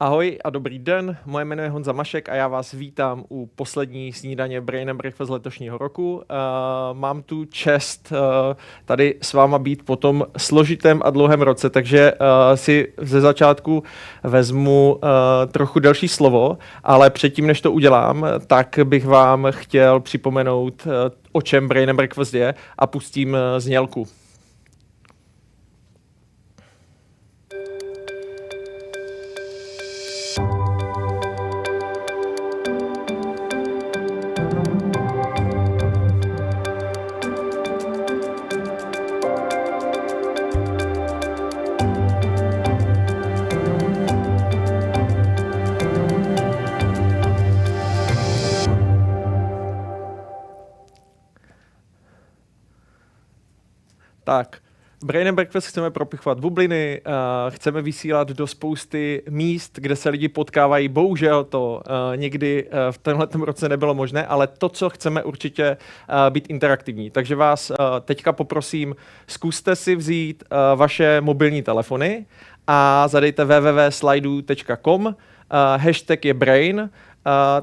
Ahoj a dobrý den, moje jméno je Honza Mašek a já vás vítám u poslední snídaně Brain and Breakfast letošního roku. Uh, mám tu čest uh, tady s váma být po tom složitém a dlouhém roce, takže uh, si ze začátku vezmu uh, trochu delší slovo, ale předtím, než to udělám, tak bych vám chtěl připomenout, uh, o čem Brain and Breakfast je a pustím uh, znělku. Brain and Breakfast chceme propichovat bubliny, uh, chceme vysílat do spousty míst, kde se lidi potkávají. Bohužel to uh, někdy uh, v tomhle roce nebylo možné, ale to, co chceme určitě uh, být interaktivní. Takže vás uh, teďka poprosím, zkuste si vzít uh, vaše mobilní telefony a zadejte www.slidu.com, uh, hashtag je Brain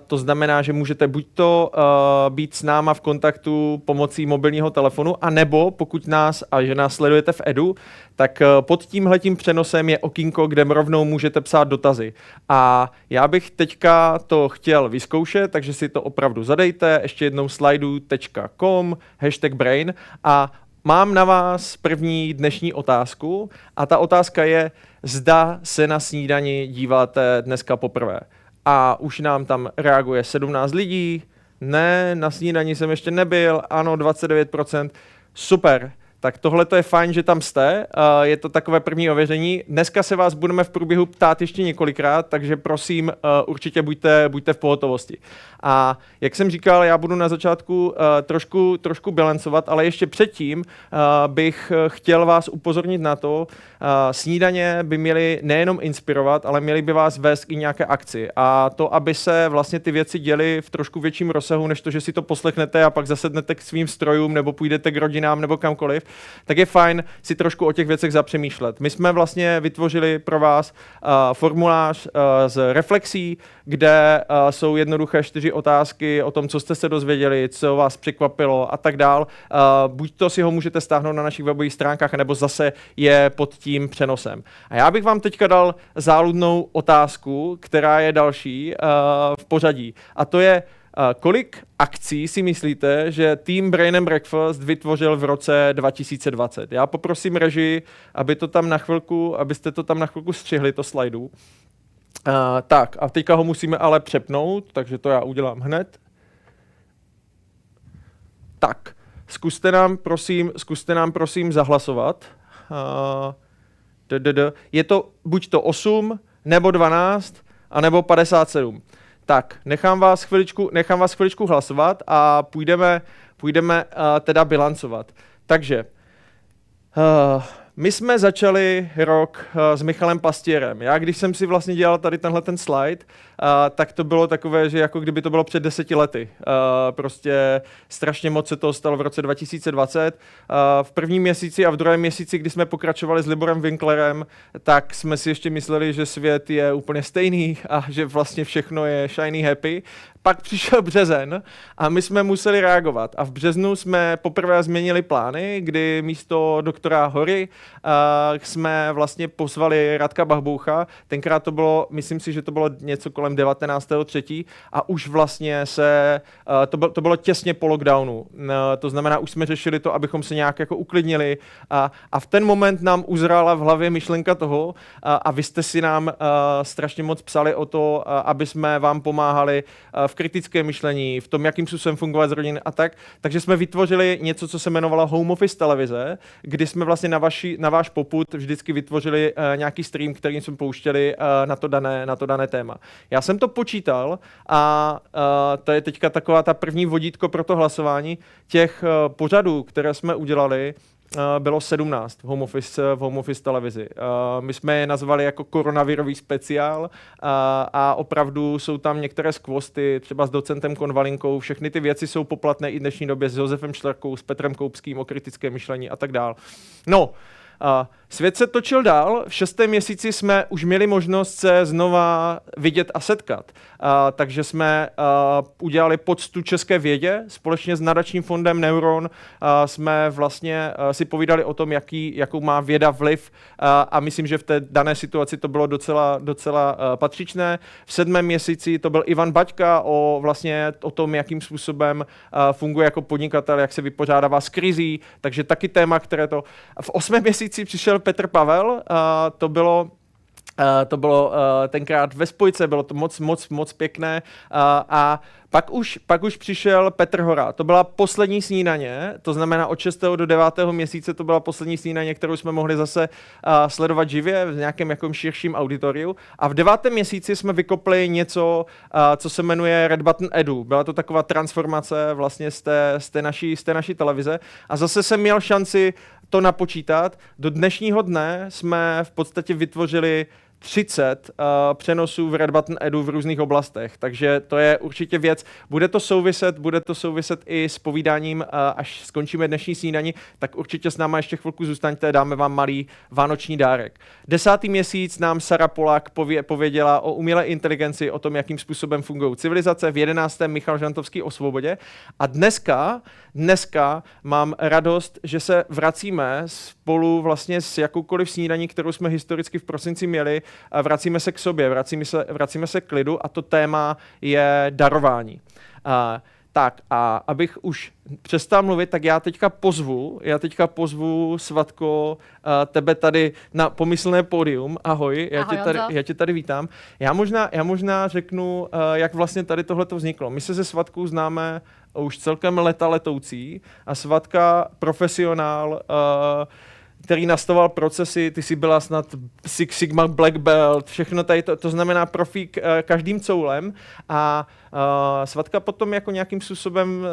To znamená, že můžete buď to uh, být s náma v kontaktu pomocí mobilního telefonu, anebo pokud nás a že nás sledujete v Edu, tak uh, pod tímhletím přenosem je okýnko, kde rovnou můžete psát dotazy. A já bych teďka to chtěl vyzkoušet, takže si to opravdu zadejte, ještě jednou slidu.com, hashtag brain. A mám na vás první dnešní otázku. A ta otázka je, zda se na snídani díváte dneska poprvé a už nám tam reaguje 17 lidí, ne, na snídaní jsem ještě nebyl, ano, 29%, super. Tak tohle to je fajn, že tam jste, je to takové první ověření. Dneska se vás budeme v průběhu ptát ještě několikrát, takže prosím, uh, určitě buďte, buďte v pohotovosti. A jak jsem říkal, já budu na začátku uh, trošku, trošku bilancovat, ale ještě předtím uh, bych chtěl vás upozornit na to, snídaně by měly nejenom inspirovat, ale měly by vás vést i nějaké akci. A to, aby se vlastně ty věci děly v trošku větším rozsahu, než to, že si to poslechnete a pak zasednete k svým strojům nebo půjdete k rodinám nebo kamkoliv, tak je fajn si trošku o těch věcech zapřemýšlet. My jsme vlastně vytvořili pro vás uh, formulář uh, z reflexí, kde uh, jsou jednoduché čtyři otázky o tom, co jste se dozvěděli, co vás překvapilo a tak dál. Uh, buď to si ho můžete stáhnout na našich webových stránkách, nebo zase je pod tím přenosem. A já bych vám teďka dal záludnou otázku, která je další uh, v pořadí. A to je, kolik akcí si myslíte, že tým Brain and Breakfast vytvořil v roce 2020? Já poprosím režii, aby to tam na chvilku, abyste to tam na chvilku střihli, to slajdu. Uh, tak, a teďka ho musíme ale přepnout, takže to já udělám hned. Tak, zkuste nám prosím, zkuste nám prosím zahlasovat. Uh, je to buď to 8, nebo 12, anebo 57. Tak, nechám vás chviličku, nechám vás chviličku hlasovat a půjdeme, půjdeme uh, teda bilancovat. Takže, uh, my jsme začali rok uh, s Michalem Pastierem. Já, když jsem si vlastně dělal tady tenhle ten slide, uh, tak to bylo takové, že jako kdyby to bylo před deseti lety. Uh, prostě strašně moc se to stalo v roce 2020. Uh, v prvním měsíci a v druhém měsíci, kdy jsme pokračovali s Liborem Winklerem, tak jsme si ještě mysleli, že svět je úplně stejný a že vlastně všechno je shiny happy pak přišel březen a my jsme museli reagovat. A v březnu jsme poprvé změnili plány, kdy místo doktora Hory uh, jsme vlastně pozvali Radka Bahboucha. Tenkrát to bylo, myslím si, že to bylo něco kolem 19.3. a už vlastně se, uh, to, bylo, to bylo těsně po lockdownu. Uh, to znamená, už jsme řešili to, abychom se nějak jako uklidnili a, a v ten moment nám uzrála v hlavě myšlenka toho uh, a vy jste si nám uh, strašně moc psali o to, uh, aby jsme vám pomáhali uh, v kritickém myšlení, v tom, jakým způsobem fungovat s rodiny a tak. Takže jsme vytvořili něco, co se jmenovalo Home Office televize, kdy jsme vlastně na, vaši, na váš poput vždycky vytvořili uh, nějaký stream, který jsme pouštěli uh, na, to dané, na to dané téma. Já jsem to počítal a uh, to je teďka taková ta první vodítko pro to hlasování. Těch uh, pořadů, které jsme udělali, bylo 17 v home office, v home office televizi. Eh, my jsme je nazvali jako koronavirový speciál eh, a opravdu jsou tam některé skvosty, třeba s docentem Konvalinkou, všechny ty věci jsou poplatné i dnešní době s Josefem Šlerkou, s Petrem Koupským o kritické myšlení a tak dál. No, svět se točil dál, v šestém měsíci jsme už měli možnost se znova vidět a setkat. Uh, takže jsme uh, udělali poctu české vědě, společně s nadačním fondem Neuron uh, jsme vlastně uh, si povídali o tom, jaký, jakou má věda vliv uh, a myslím, že v té dané situaci to bylo docela, docela uh, patřičné. V sedmém měsíci to byl Ivan Baťka o vlastně o tom, jakým způsobem uh, funguje jako podnikatel, jak se vypořádává s krizí, takže taky téma, které to... V osmém měsíci přišel Petr Pavel, uh, to bylo Uh, to bylo uh, tenkrát ve spojce, bylo to moc, moc, moc pěkné uh, a pak už, pak už přišel Petr Hora. To byla poslední snídaně, to znamená od 6. do 9. měsíce to byla poslední snídaně, kterou jsme mohli zase uh, sledovat živě v nějakém jakém širším auditoriu. A v devátém měsíci jsme vykopli něco, uh, co se jmenuje Red Button Edu. Byla to taková transformace vlastně z té, z té, naší, z té naší televize. A zase jsem měl šanci to napočítat. Do dnešního dne jsme v podstatě vytvořili 30 uh, přenosů v Red Button Edu v různých oblastech, takže to je určitě věc. Bude to souviset, bude to souviset i s povídáním, uh, až skončíme dnešní snídaní, tak určitě s náma ještě chvilku zůstaňte, dáme vám malý vánoční dárek. Desátý měsíc nám Sara Polák pově, pověděla o umělé inteligenci, o tom, jakým způsobem fungují civilizace, v jedenáctém Michal Žantovský o svobodě a dneska, dneska mám radost, že se vracíme spolu vlastně s jakoukoliv snídaní, kterou jsme historicky v prosinci měli, vracíme se k sobě, vracíme se, vracíme se k lidu a to téma je darování. Uh, tak a abych už přestal mluvit, tak já teďka pozvu, já teďka pozvu Svatko tebe tady na pomyslné pódium. Ahoj, já, Ahoj, tě tady, já tě tady vítám. Já možná, já možná řeknu, jak vlastně tady tohle to vzniklo. My se se Svatkou známe už celkem leta letoucí a Svatka profesionál uh, který nastavoval procesy, ty jsi byla snad Six Sigma Black Belt, všechno tady to, to znamená profík uh, každým coulem. A uh, Svatka potom jako nějakým způsobem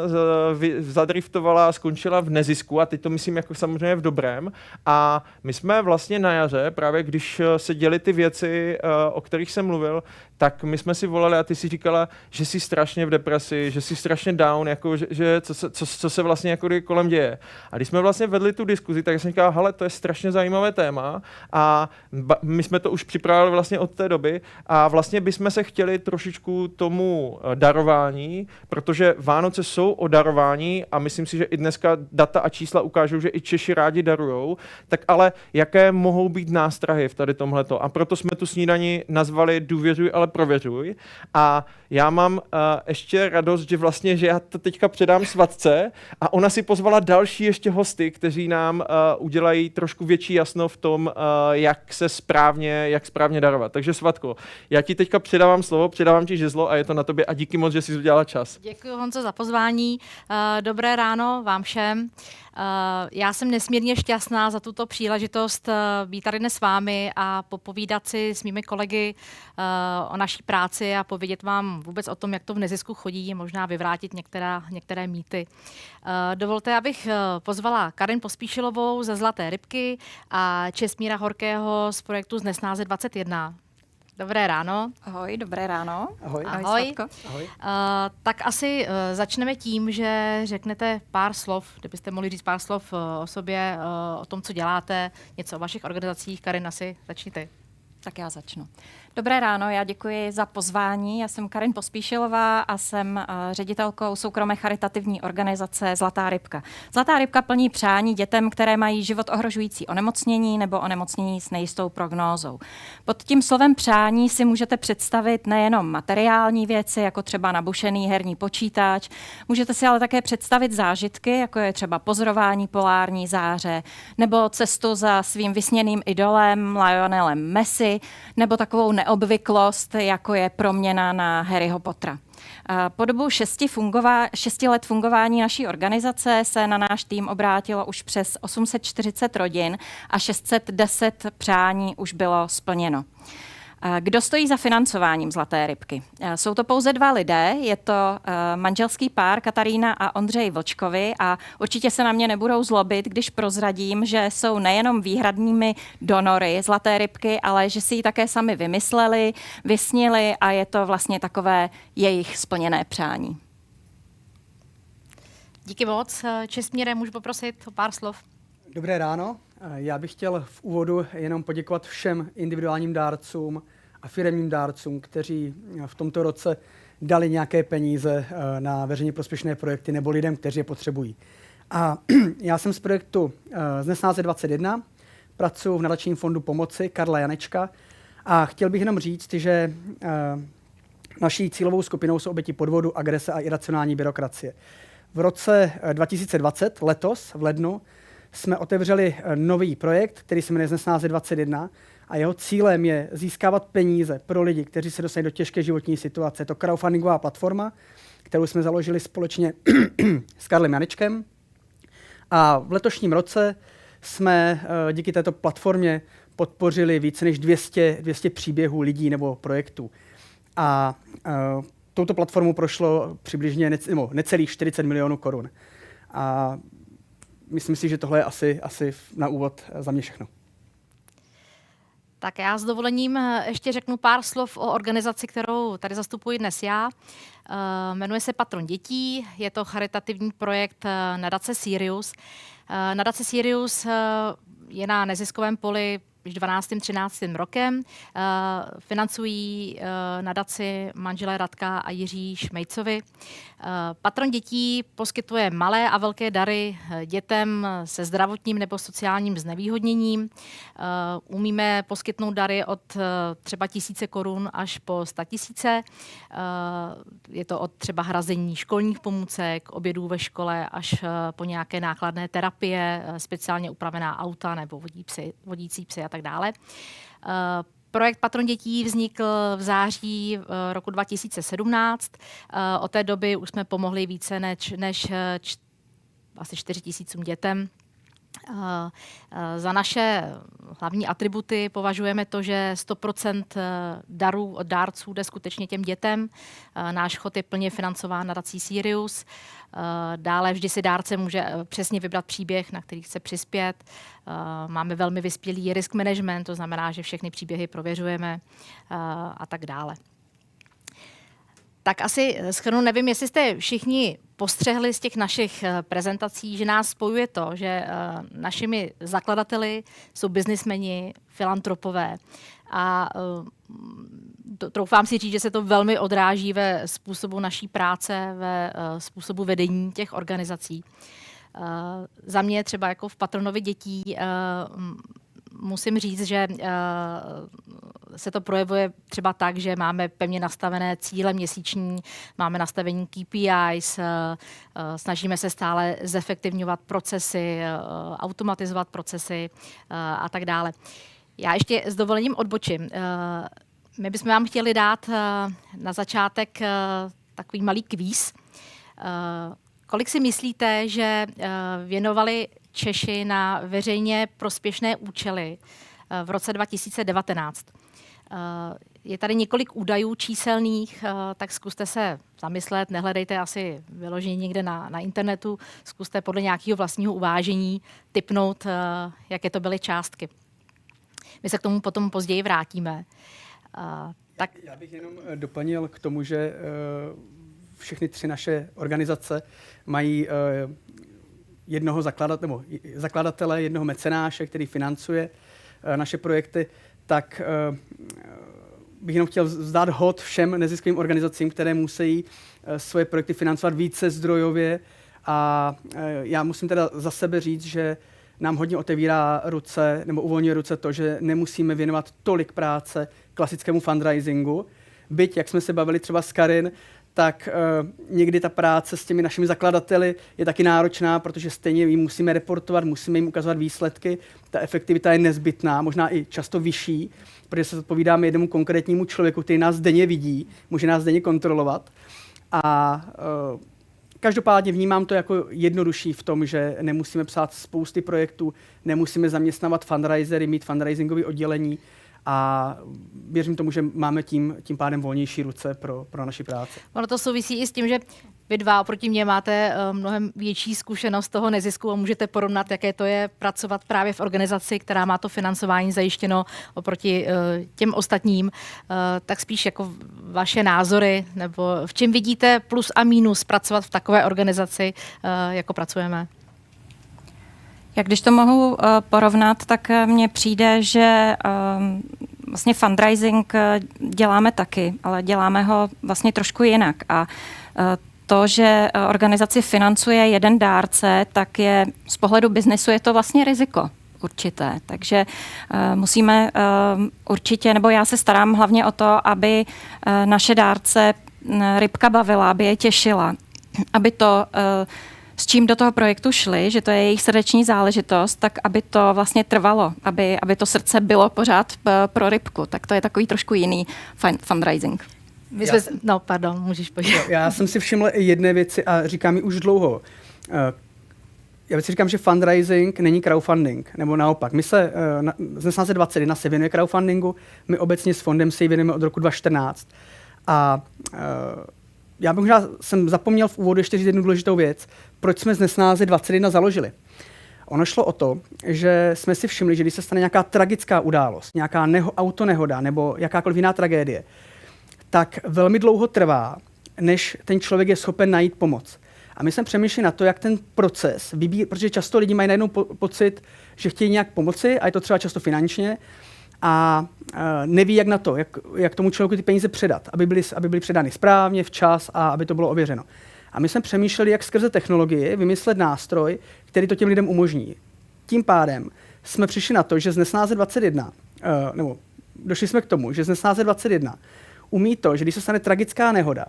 uh, zadriftovala, skončila v nezisku a teď to myslím jako samozřejmě v dobrém a my jsme vlastně na jaře, právě když se děli ty věci, uh, o kterých jsem mluvil, tak my jsme si volali a ty si říkala, že jsi strašně v depresi, že jsi strašně down, jako že, že co, se, co, co se vlastně jako kolem děje. A když jsme vlastně vedli tu diskuzi, tak jsem říkal, hele, to je strašně zajímavé téma a my jsme to už připravili vlastně od té doby a vlastně bychom se chtěli trošičku tomu eh, darování, protože Vánoce jsou o darování a myslím si, že i dneska data a čísla ukážou, že i Češi rádi darujou, tak ale jaké mohou být nástrahy v tady tomhleto. A proto jsme tu snídani nazvali Důvěřuj, ale prověřuj. A já mám uh, ještě radost, že vlastně, že já to teďka předám svatce a ona si pozvala další ještě hosty, kteří nám uh, udělají trošku větší jasno v tom, uh, jak se správně, jak správně darovat. Takže svatko, já ti teďka předávám slovo, předávám ti žezlo a je to na tobě a díky moc, že jsi udělala čas. Děkuji Honzo za pozvání. Uh, dobré ráno vám všem. Uh, já jsem nesmírně šťastná za tuto příležitost uh, být tady dnes s vámi a popovídat si s mými kolegy o naší práci a povědět vám vůbec o tom, jak to v nezisku chodí, možná vyvrátit některá, některé mýty. Dovolte, abych pozvala Karin Pospíšilovou ze Zlaté rybky a Česmíra Horkého z projektu z Nesnáze 21. Dobré ráno. Ahoj, dobré ráno. Ahoj. Ahoj. Ahoj. Uh, tak asi uh, začneme tím, že řeknete pár slov, kdybyste mohli říct pár slov uh, o sobě, uh, o tom, co děláte, něco o vašich organizacích. Karin, asi začněte. Tak já začnu. Dobré ráno, já děkuji za pozvání. Já jsem Karin Pospíšilová a jsem uh, ředitelkou soukromé charitativní organizace Zlatá rybka. Zlatá rybka plní přání dětem, které mají život ohrožující onemocnění nebo onemocnění s nejistou prognózou. Pod tím slovem přání si můžete představit nejenom materiální věci, jako třeba nabušený herní počítač, můžete si ale také představit zážitky, jako je třeba pozorování polární záře, nebo cestu za svým vysněným idolem Lionelem Messi, nebo takovou neobvyklost, jako je proměna na Harryho Pottera. Po dobu šesti, fungová, šesti let fungování naší organizace se na náš tým obrátilo už přes 840 rodin a 610 přání už bylo splněno. Kdo stojí za financováním Zlaté rybky? Jsou to pouze dva lidé, je to manželský pár Katarína a Ondřej Vlčkovi a určitě se na mě nebudou zlobit, když prozradím, že jsou nejenom výhradními donory Zlaté rybky, ale že si ji také sami vymysleli, vysnili a je to vlastně takové jejich splněné přání. Díky moc. Česmíre, můžu poprosit o pár slov? Dobré ráno. Já bych chtěl v úvodu jenom poděkovat všem individuálním dárcům a firmním dárcům, kteří v tomto roce dali nějaké peníze na veřejně prospěšné projekty nebo lidem, kteří je potřebují. A já jsem z projektu z Nesnáze 21, pracuji v nadačním fondu pomoci Karla Janečka a chtěl bych jenom říct, že naší cílovou skupinou jsou oběti podvodu, agrese a iracionální byrokracie. V roce 2020, letos, v lednu, jsme otevřeli nový projekt, který se jmenuje Znesnáze 21 a jeho cílem je získávat peníze pro lidi, kteří se dostají do těžké životní situace. Je to crowdfundingová platforma, kterou jsme založili společně s Karlem Janečkem. A v letošním roce jsme díky této platformě podpořili více než 200, 200 příběhů lidí nebo projektů. A uh, touto platformou prošlo přibližně nec, nebo necelých 40 milionů korun. A myslím si, že tohle je asi, asi na úvod za mě všechno. Tak já s dovolením eh, ještě řeknu pár slov o organizaci, kterou tady zastupuji dnes já. Uh, jmenuje se Patron dětí, je to charitativní projekt nadace Sirius. Nadace Sirius je na neziskovém poli 12. 13. rokem. Uh, financují uh, nadaci manželé Radka a Jiří Šmejcovi. Uh, patron dětí poskytuje malé a velké dary dětem se zdravotním nebo sociálním znevýhodněním. Umíme poskytnout dary od třeba tisíce korun až po sta tisíce. Je to od třeba hrazení školních pomůcek, obědů ve škole až po nějaké nákladné terapie, speciálně upravená auta nebo vodí psy, vodící psy a tak dále. Eh, projekt Patron dětí vznikl v září eh, roku 2017. Eh, od té doby už jsme pomohli více než, než č, asi 4 tisícům dětem. Za naše hlavní atributy považujeme to, že 100% darů od dárců jde skutečně těm dětem. Náš chod je plně financován nadací Sirius. Eh, dále vždy si dárce může eh, přesně vybrat příběh, na který chce přispět. Eh, máme velmi vyspělý risk management, to znamená, že všechny příběhy prověřujeme a tak dále. Tak asi schrnu, nevím, jestli jste všichni postřehli z těch našich prezentací, že nás spojuje to, že našimi zakladateli jsou biznismeni, filantropové a troufám si říct, že se to velmi odráží ve způsobu naší práce, ve uh, způsobu vedení těch organizací. Uh, za mě třeba jako v patronovi dětí musím říct, že se to projevuje třeba tak, že máme pevně nastavené cíle měsíční, máme nastavení KPIs, snažíme se stále zefektivňovat procesy, automatizovat procesy a tak dále. Já ještě s dovolením odbočím. Uh, my bychom vám chtěli dát uh, na začátek uh, takový malý kvíz. Kolik si myslíte, že věnovali Češi na veřejně prospěšné účely v roce 2019? Uh, je tady několik údajů číselných, tak zkuste se zamyslet, nehledejte asi vyloženě někde na, na internetu, zkuste podle nějakého vlastního uvážení typnout, jaké to byly částky. My se k tomu potom později vrátíme. Uh, tak... Já bych jenom eh, doplnil k tomu, že uh, všechny tři naše organizace mají uh, jednoho zakladat, nebo zakladatele, jednoho mecenáše, který financuje naše projekty, tak bych jenom chtěl vzdát hod všem neziskovým organizacím, které musí svoje projekty financovat více zdrojově. A já musím teda za sebe říct, že nám hodně otevírá ruce, nebo uvolňuje ruce to, že nemusíme věnovat tolik práce klasickému fundraisingu. Byť, jak jsme se bavili třeba s Karin, tak uh, někdy ta práce s těmi našimi zakladateli je taky náročná, protože stejně jim musíme reportovat, musíme jim ukazovat výsledky. Ta efektivita je nezbytná, možná i často vyšší, protože se odpovídáme jednomu konkrétnímu člověku, který nás denně vidí, může nás denně kontrolovat. A uh, Každopádně vnímám to jako jednodušší v tom, že nemusíme psát spousty projektů, nemusíme zaměstnávat fundraisery, mít fundraisingové oddělení, a věřím tomu, že máme tím, tím pádem volnější ruce pro, pro naši práci. Ono to souvisí i s tím, že vy dva oproti mě máte uh, mnohem větší zkušenost toho nezisku a můžete porovnat, jaké to je pracovat právě v organizaci, která má to financování zajištěno oproti uh, těm ostatním. Uh, tak spíš jako vaše názory, nebo v čem vidíte plus a mínus pracovat v takové organizaci, jako pracujeme? Jak když to mohu uh, porovnat, tak uh, mně přijde, že um, vlastně fundraising uh, děláme taky, ale děláme ho vlastně trošku jinak. A to, že organizaci financuje jeden dárce, tak je z pohledu biznesu je to vlastně riziko určité. Takže uh, musíme uh, určitě, nebo já se starám hlavně o to, aby uh, naše dárce rybka bavila, aby je těšila, aby to uh, s čím do toho projektu šli, že to je jejich srdeční záležitost, tak aby to vlastně trvalo, aby, aby to srdce bylo pořád pro rybku. Tak to je takový trošku jiný fundraising. My jsme, já, no, pardon, můžeš pojít. Já jsem si všiml i jedné věci a říkám ji už dlouho. Já si říkám, že fundraising není crowdfunding, nebo naopak. My se, z 1621 se věnuje crowdfundingu, my obecně s fondem se věnujeme od roku 2014. A já bych možná jsem zapomněl v úvodu ještě říct jednu důležitou věc. Proč jsme z Nesnáze 21 založili? Ono šlo o to, že jsme si všimli, že když se stane nějaká tragická událost, nějaká neho, autonehoda nebo jakákoliv jiná tragédie, tak velmi dlouho trvá, než ten člověk je schopen najít pomoc. A my jsme přemýšleli na to, jak ten proces vybírat, protože často lidi mají najednou po- pocit, že chtějí nějak pomoci a je to třeba často finančně a uh, neví, jak na to, jak, jak tomu člověku ty peníze předat, aby byly, aby byly předány správně, včas a aby to bylo ověřeno. A my jsme přemýšleli, jak skrze technologii vymyslet nástroj, který to těm lidem umožní. Tím pádem jsme přišli na to, že z Nesnáze 21, uh, nebo došli jsme k tomu, že z Nesnáze 21 umí to, že když se stane tragická nehoda,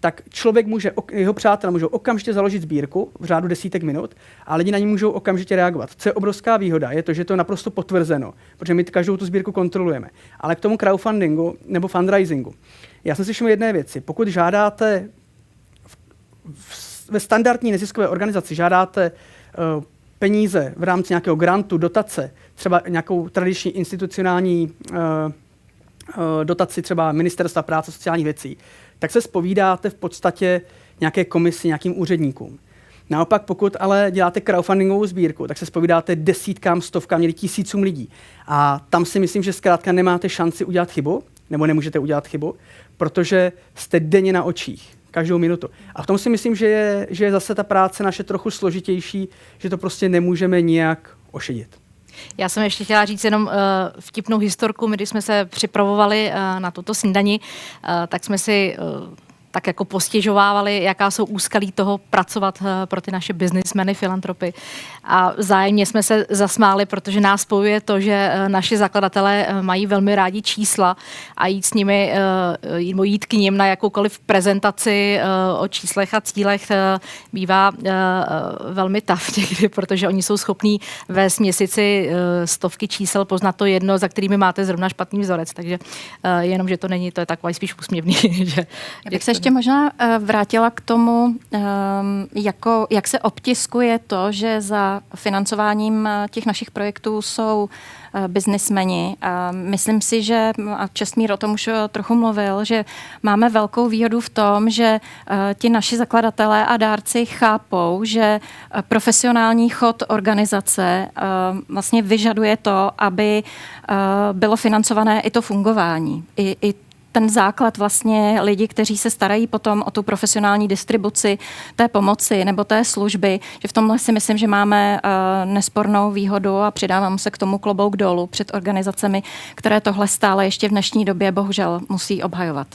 tak člověk může, jeho přátelé můžou okamžitě založit sbírku v řádu desítek minut a lidi na ní můžou okamžitě reagovat. Co je obrovská výhoda, je to, že to je naprosto potvrzeno, protože my každou tu sbírku kontrolujeme. Ale k tomu crowdfundingu nebo fundraisingu. Já jsem si všiml jedné věci. Pokud žádáte v, v, ve standardní neziskové organizaci, žádáte uh, peníze v rámci nějakého grantu, dotace, třeba nějakou tradiční institucionální uh, dotaci třeba Ministerstva práce sociálních věcí, tak se spovídáte v podstatě nějaké komisi, nějakým úředníkům. Naopak, pokud ale děláte crowdfundingovou sbírku, tak se spovídáte desítkám, stovkám, měli tisícům lidí. A tam si myslím, že zkrátka nemáte šanci udělat chybu, nebo nemůžete udělat chybu, protože jste denně na očích, každou minutu. A v tom si myslím, že je, že je zase ta práce naše trochu složitější, že to prostě nemůžeme nijak ošidit. Já jsem ještě chtěla říct jenom uh, vtipnou historku. My, když jsme se připravovali uh, na tuto snídani, uh, tak jsme si uh, tak jako postěžovávali, jaká jsou úskalí toho pracovat eh, pro ty naše biznismeny, filantropy. A zájemně jsme se zasmáli, protože nás spojuje to, že eh, naši zakladatelé eh, mají velmi rádi čísla a jít s nimi, jít k ním na jakoukoliv prezentaci o číslech a cílech bývá velmi taf někdy, protože oni jsou schopní ve měsíci stovky čísel poznat to jedno, za kterými máte zrovna špatný vzorec. Takže jenom, že to není, to je takový spíš úsměvný. že, se ještě možná uh, vrátila k tomu, um, jako, jak se obtiskuje to, že za financováním uh, těch našich projektů jsou biznismeni. Myslím si, že, a Čestmír o tom už trochu mluvil, že máme velkou výhodu v tom, že ti naši zakladatelé a dárci chápou, že profesionální chod organizace vlastně vyžaduje to, aby bylo financované i to fungování, i, i ten základ vlastně lidi, kteří se starají potom o tu profesionální distribuci té pomoci nebo té služby, že v tomhle si myslím, že máme uh, nespornou výhodu a přidávám se k tomu klobouk dolů před organizacemi, které tohle stále ještě v dnešní době bohužel musí obhajovat.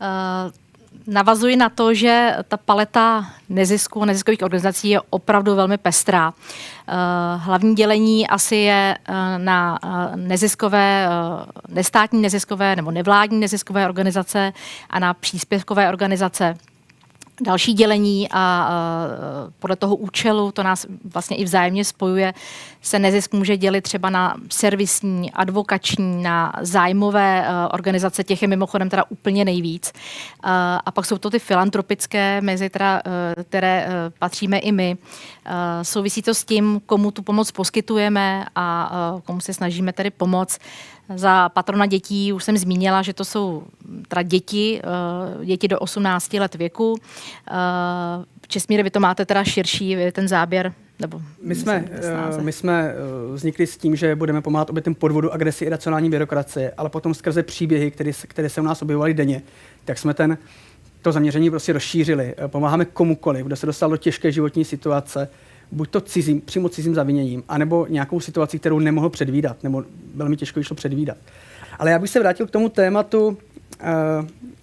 Uh, navazuji na to, že ta paleta nezisků, neziskových organizací je opravdu velmi pestrá. Eh, hlavní dělení asi je eh, na eh, neziskové, nestátní neziskové nebo nevládní neziskové organizace a na příspěvkové organizace další dělení a podle toho účelu, to nás vlastně i vzájemně spojuje, se nezisk může dělit třeba na servisní, advokační, na zájmové organizace, těch je mimochodem teda úplně nejvíc. A pak jsou to ty filantropické, mezi teda, které patříme i my. Souvisí to s tím, komu tu pomoc poskytujeme a komu se snažíme tedy pomoct. Za patrona dětí už jsem zmínila, že to jsou teda děti, eh, děti do 18 let věku. Eh, Česmíre, vy to máte teda širší, ten záběr nebo my jsme, uh, my jsme vznikli s tím, že budeme pomáhat obětem podvodu, agresi, iracionální byrokracie, ale potom skrze příběhy, které, které se u nás objevovaly denně, tak jsme ten, to zaměření prostě rozšířili. Pomáháme komukoliv, kdo se dostal do těžké životní situace, buď to cizím, přímo cizím zaviněním, anebo nějakou situaci, kterou nemohl předvídat, nebo velmi těžko ji šlo předvídat. Ale já bych se vrátil k tomu tématu uh,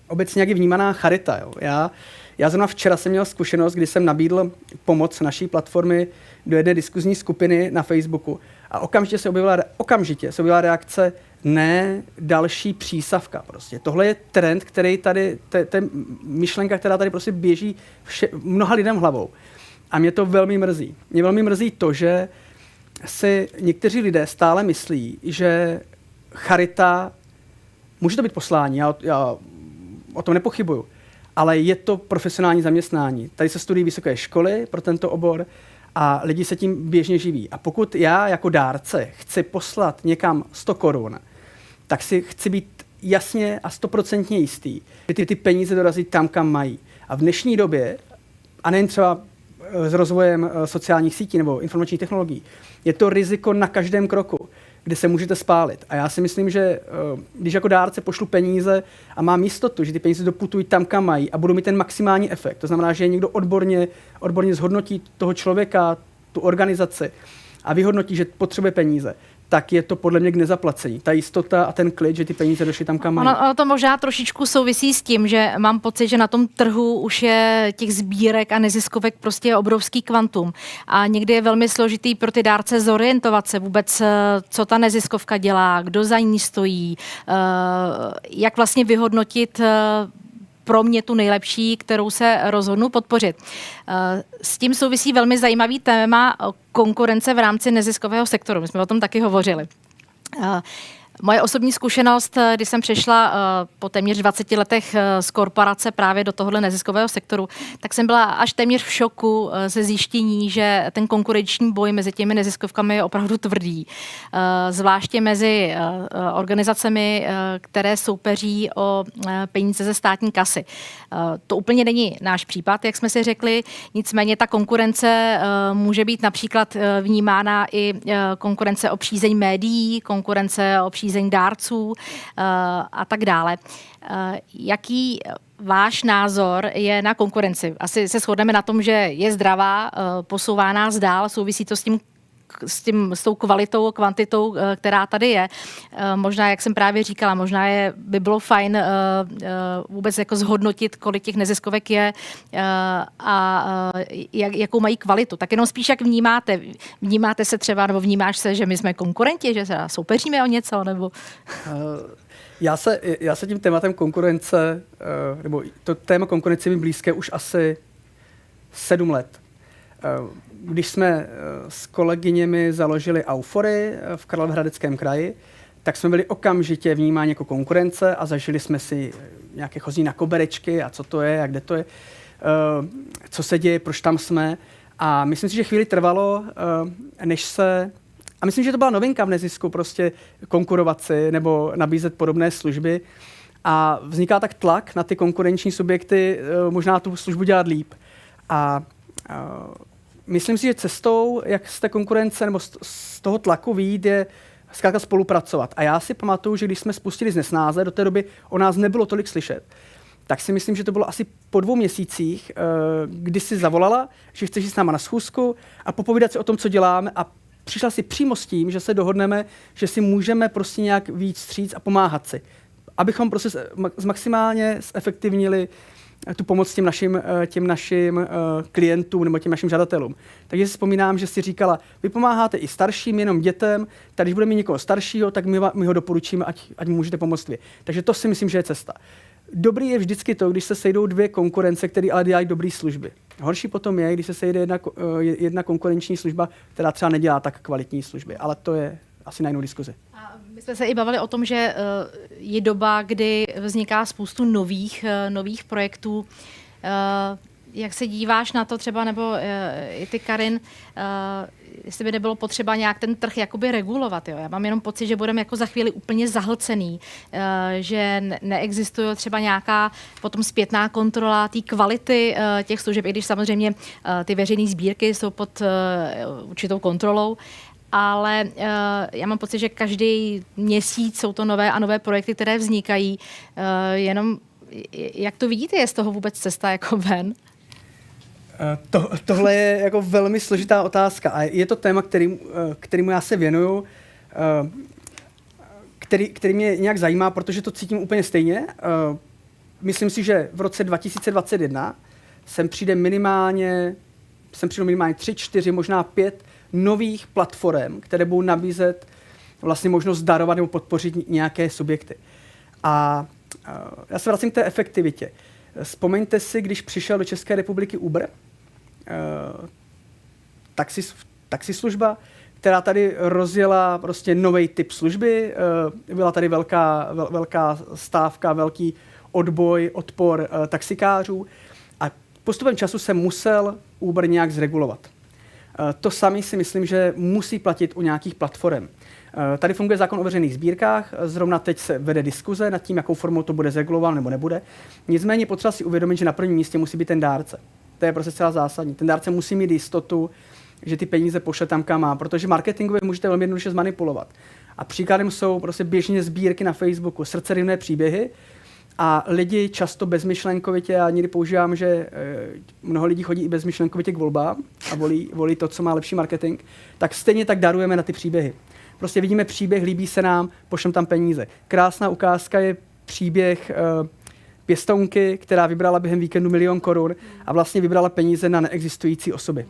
obecně, jak je vnímaná charita. Jo. Já, já zrovna včera jsem měl zkušenost, kdy jsem nabídl pomoc naší platformy do jedné diskuzní skupiny na Facebooku a okamžitě se objevila, okamžitě se objevila reakce, ne další přísavka. Prostě. Tohle je trend, který tady, to je myšlenka, která tady prostě běží vše, mnoha lidem hlavou. A mě to velmi mrzí. Mě velmi mrzí to, že si někteří lidé stále myslí, že charita, může to být poslání, já, já o tom nepochybuju, ale je to profesionální zaměstnání. Tady se studují vysoké školy pro tento obor a lidi se tím běžně živí. A pokud já jako dárce chci poslat někam 100 korun, tak si chci být jasně a stoprocentně jistý, že ty, ty peníze dorazí tam, kam mají. A v dnešní době, a nejen třeba s rozvojem eh, sociálních sítí nebo informačních technologií, je to riziko na každém kroku kde se můžete spálit. A já si myslím, že eh, když jako dárce pošlu peníze a mám jistotu, že ty peníze doputují tam, kam mají a budou mít ten maximální efekt, to znamená, že někdo odborně, odborně zhodnotí toho člověka, tu organizaci a vyhodnotí, že potřebuje peníze, tak je to podle mě k nezaplacení. Ta jistota a ten klid, že ty peníze došly tam, kam mají. Ono, ono to možná trošičku souvisí s tím, že mám pocit, že na tom trhu už je těch sbírek a neziskovek prostě obrovský kvantum. A někdy je velmi složitý pro ty dárce zorientovat se vůbec, eh, co ta neziskovka dělá, kdo za ní stojí, eh, jak vlastně vyhodnotit eh, pro mě tu nejlepší, kterou se rozhodnu podpořit. Eh, s tím souvisí velmi zajímavý téma konkurence v rámci neziskového sektoru. My jsme o tom taky hovořili. Moje osobní zkušenost, eh, když jsem přešla eh, po téměř 20 letech eh, z korporace právě do tohohle neziskového sektoru, tak jsem byla až téměř v šoku ze zjištění, že ten konkurenční boj mezi těmi neziskovkami je opravdu tvrdý. Zvláště mezi organizacemi, které soupeří o peníze ze státní kasy. To úplně není náš případ, jak jsme si řekli, nicméně ta konkurence může být například vnímána i konkurence o přízeň médií, konkurence o přízeň řízení dárců eh, a tak dále. Eh, jaký váš názor je na konkurenci? Asi se shodneme na tom, že je zdravá, eh, posouvá nás dál, souvisí to s tím s, tím, s tou kvalitou, kvantitou, která tady je. Možná, jak jsem právě říkala, možná je, by bylo fajn vůbec jako zhodnotit, kolik těch neziskovek je a jak, jakou mají kvalitu. Tak jenom spíš, jak vnímáte. Vnímáte se třeba, nebo vnímáš se, že my jsme konkurenti, že se soupeříme o něco, nebo... Já se, já se tím tématem konkurence, nebo to téma konkurence mi blízké už asi sedm let. Když jsme s kolegyněmi založili Aufory v Karlovarském kraji, tak jsme byli okamžitě vnímáni jako konkurence a zažili jsme si nějaké chozí na koberečky a co to je a kde to je, co se děje, proč tam jsme. A myslím si, že chvíli trvalo, než se a myslím, že to byla novinka v nezisku, prostě konkurovat si nebo nabízet podobné služby. A vzniká tak tlak na ty konkurenční subjekty eh, možná tu službu dělat líp. A myslím si, že cestou, jak z té konkurence nebo z toho tlaku výjít, je zkrátka spolupracovat. A já si pamatuju, že když jsme spustili z Nesnáze, do té doby o nás nebylo tolik slyšet, tak si myslím, že to bylo asi po dvou měsících, eh, kdy si zavolala, že chceš jít s náma na schůzku a popovídat si o tom, co děláme a přišla si přímo s tím, že se dohodneme, že si můžeme prostě nějak víc stříc a pomáhat si. Abychom prostě maximálně zefektivnili eh, tu pomoc těm našim, eh, těm našim uh, klientům nebo těm našim žadatelům. Takže si vzpomínám, že si říkala, vy pomáháte i starším, jenom dětem, tak když budeme mít někoho staršího, tak my, my ho doporučíme, ať, ať mu můžete pomoct vy. Takže to si myslím, že je cesta. Dobrý je vždycky to, když se sejdou dvě konkurence, které ale dělají dobré služby. Horší potom je, když se sejde jedna, eh, jedna konkurenční služba, která třeba nedělá tak kvalitní služby, ale to je asi na jinou diskuzi. A my jsme se i bavili o tom, že eh, je doba, kdy vzniká spoustu nových, eh, nových projektů. Jak se díváš na to třeba, nebo i ty Karin, jestli by nebylo potřeba nějak ten trh jakoby regulovat. Jo. Já mám jenom pocit, že budeme jako za chvíli úplně zahlcený, že neexistuje třeba nějaká potom zpětná kontrola té kvality těch služeb, i když samozřejmě ty veřejné sbírky jsou pod určitou kontrolou, ale uh, já mám pocit, že každý měsíc jsou to nové a nové projekty, které vznikají. Uh, jenom jak to vidíte, je z toho vůbec cesta jako ven? Eh, to, tohle je jako velmi složitá otázka a je to téma, který, kterému já se věnuju, který, který mě nějak zajímá, protože to cítím úplně stejně. Myslím si, že v roce 2021 sem přijde minimálně, sem přijde minimálně tři, čtyři, možná pět nových platform, které budou nabízet vlastně možnost darovat nebo podpořit nějaké subjekty. A já se vracím k té efektivitě. Vzpomeňte si, když přišel do České republiky Uber, taxi, taxislužba, která tady rozjela prostě nový typ služby. Byla tady velká, velká stávka, velký odboj, odpor taxikářů a postupem času se musel Uber nějak zregulovat. To sami si myslím, že musí platit u nějakých platform. Eh, tady funguje zákon o veřejných sbírkách, zrovna teď se vede diskuze nad tím, jakou formou to bude zregulováno nebo nebude. Nicméně potřeba si uvědomit, že na prvním místě musí být ten dárce. To je prostě celá zásadní. Ten dárce musí mít jistotu, že ty peníze pošle tam, kam má, protože marketingově můžete velmi jednoduše zmanipulovat. A příkladem jsou prostě běžně sbírky na Facebooku, srdcerivné příběhy, a lidi často bezmyšlenkovitě, já někdy používám, že e, mnoho lidí chodí i bezmyšlenkovitě k volbám a volí, volí to, co má lepší marketing, tak stejně tak darujeme na ty příběhy. Prostě vidíme příběh, líbí se nám, pošlem tam peníze. Krásná ukázka je příběh uh, pěstounky, která vybrala během víkendu milion korun a vlastně vybrala peníze na neexistující osoby.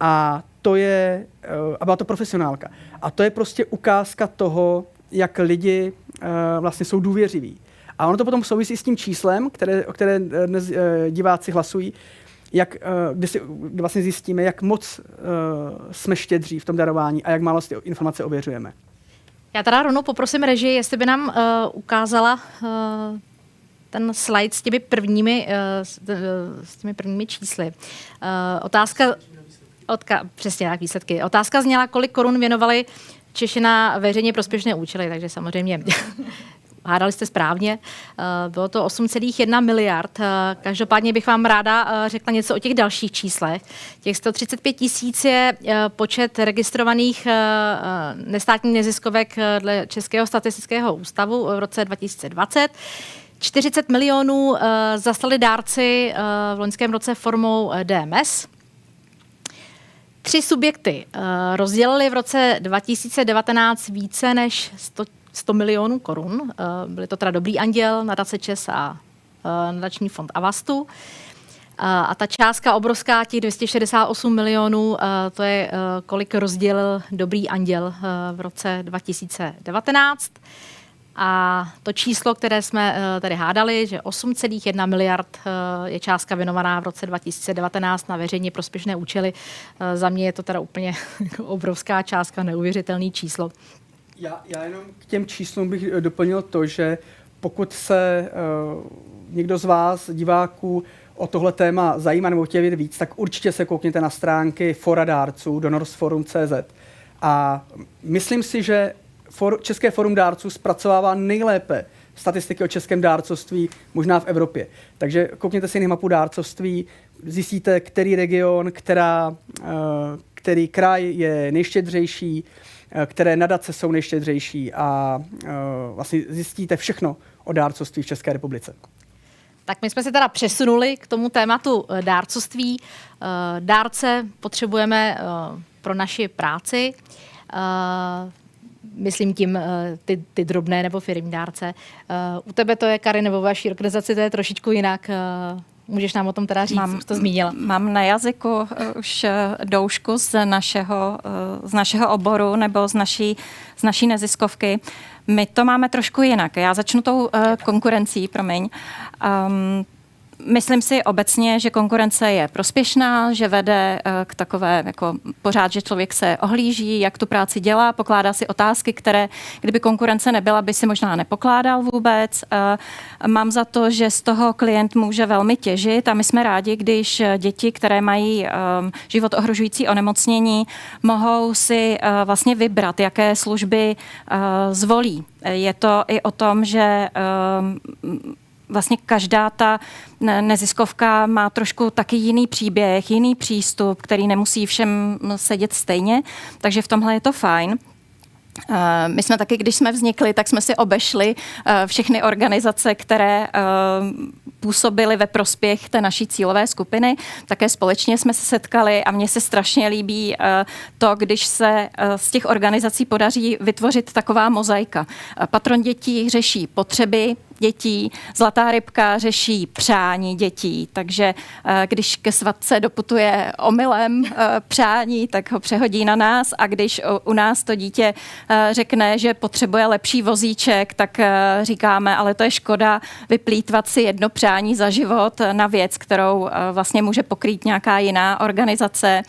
A to je, uh, a byla to profesionálka. A to je prostě ukázka toho, jak lidi vlastně jsou důvěřiví. A ono to potom souvisí s tím číslem, které, o které dnes uh, diváci hlasují, jak, uh, kde, si, vlastně zjistíme, jak moc jsme štědří v tom darování a jak málo si informace ověřujeme. Já teda rovnou poprosím režii, jestli by nám uh, ukázala uh, ten slide s těmi prvními, uh, s, uh, s těmi prvními čísly. Uh, otázka, odka, přesně tak, výsledky. Otázka zněla, kolik korun věnovali Češi na veřejně prospěšné účely, takže samozřejmě hádali jste správně, eh, bylo to 8,1 miliard. Eh, každopádně bych vám ráda eh, řekla něco o těch dalších číslech. Těch 135 tisíc je počet registrovaných nestátních neziskovek dle Českého statistického ústavu v roce 2020. 40 milionů zaslali dárci v loňském roce formou DMS. Tři subjekty rozdělili v roce 2019 více než 100 100 milionů korun. Eh, byly to teda Dobrý anděl, nadace Čes a eh, nadační fond Avastu. Eh, a ta částka obrovská, těch 268 milionů, to je, kolik rozdělil Dobrý anděl v roce 2019. A to číslo, které jsme tady hádali, že 8,1 miliard je částka věnovaná v roce 2019 na veřejně prospěšné účely, za mě je to teda úplně obrovská částka, neuvěřitelný číslo. Já, já jenom k těm číslům bych eh, doplnil to, že pokud se uh, někdo z vás, diváků, o tohle téma zajímá nebo chtěl vědět víc, tak určitě se koukněte na stránky fora dárců donorsforum.cz. A myslím si, že for, České forum dárců zpracovává nejlépe statistiky o českém dárcovství možná v Evropě. Takže koukněte si na mapu dárcovství, zjistíte, který region, která, uh, který kraj je nejštědřejší, Eh, které nadace jsou nejštědřejší a uh, vlastně zjistíte všechno o dárcovství v České republice. Tak my jsme se teda přesunuli k tomu tématu eh, dárcovství. Dárce potřebujeme pro naši práci. Myslím tím ty, ty drobné nebo firmní dárce. U tebe to je, Kary, nebo vaší organizaci to je trošičku jinak. Můžeš nám o tom teda říct, mám, to zmínila. Mám na jazyku uh, už uh, doušku z našeho, uh, z našeho oboru nebo z naší, z naší neziskovky. My to máme trošku jinak. Já začnu tou uh, konkurencí, promiň. Um, Myslím si obecně, že konkurence je prospěšná, že vede eh, k takové jako pořád, že člověk se ohlíží, jak tu práci dělá, pokládá si otázky, které, kdyby konkurence nebyla, by si možná nepokládal vůbec. Eh, mám za to, že z toho klient může velmi těžit a my jsme rádi, když děti, které mají ehm, život ohrožující onemocnění, mohou si eh, vlastně vybrat, jaké služby zvolí. Je to i o tom, že ehm, vlastně každá ta neziskovka má trošku taky jiný příběh, jiný přístup, který nemusí všem sedět stejně, takže v tomhle je to fajn. Eh, my jsme taky, když jsme vznikli, tak jsme si obešli eh, všechny organizace, které eh, působily ve prospěch té naší cílové skupiny. Také společně jsme se setkali a mně se strašně líbí to, když se z těch organizací podaří vytvořit taková mozaika. Patron dětí řeší potřeby dětí. Zlatá rybka řeší přání dětí, takže eh, když ke svatce doputuje omylem eh, přání, tak ho přehodí na nás a když u nás to dítě eh, řekne, že potřebuje lepší vozíček, tak říkáme, ale to je škoda vyplýtvat si jedno přání za život na věc, kterou vlastně může pokrýt nějaká jiná organizace.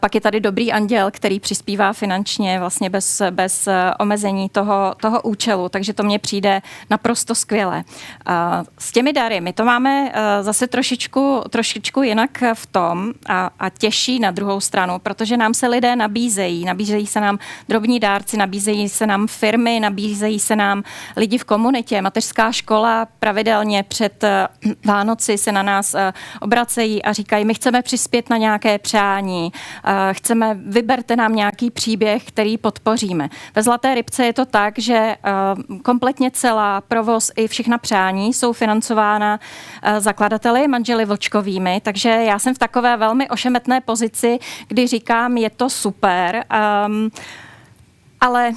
Pak je tady dobrý anděl, který přispívá finančně vlastně bez, bez omezení toho, toho účelu, takže to mně přijde naprosto skvělé skvěle. S těmi dary my to máme eh, zase trošičku, trošičku jinak v tom a, a těžší na druhou stranu, protože nám se lidé nabízejí. Nabízejí se nám drobní dárci, nabízejí se nám firmy, nabízejí se nám lidi v komunitě. Mateřská škola pravidelně před eh, Vánoci se na nás eh, obracejí a říkají, my chceme přispět na nějaké přání, chceme, vyberte nám nějaký příběh, který podpoříme. Ve Zlaté rybce je to tak, že kompletně celá provoz i všechna přání jsou financována eh, zakladateli, manželi Vlčkovými, takže já jsem v takové velmi ošemetné pozici, kdy říkám, je to super, um, ale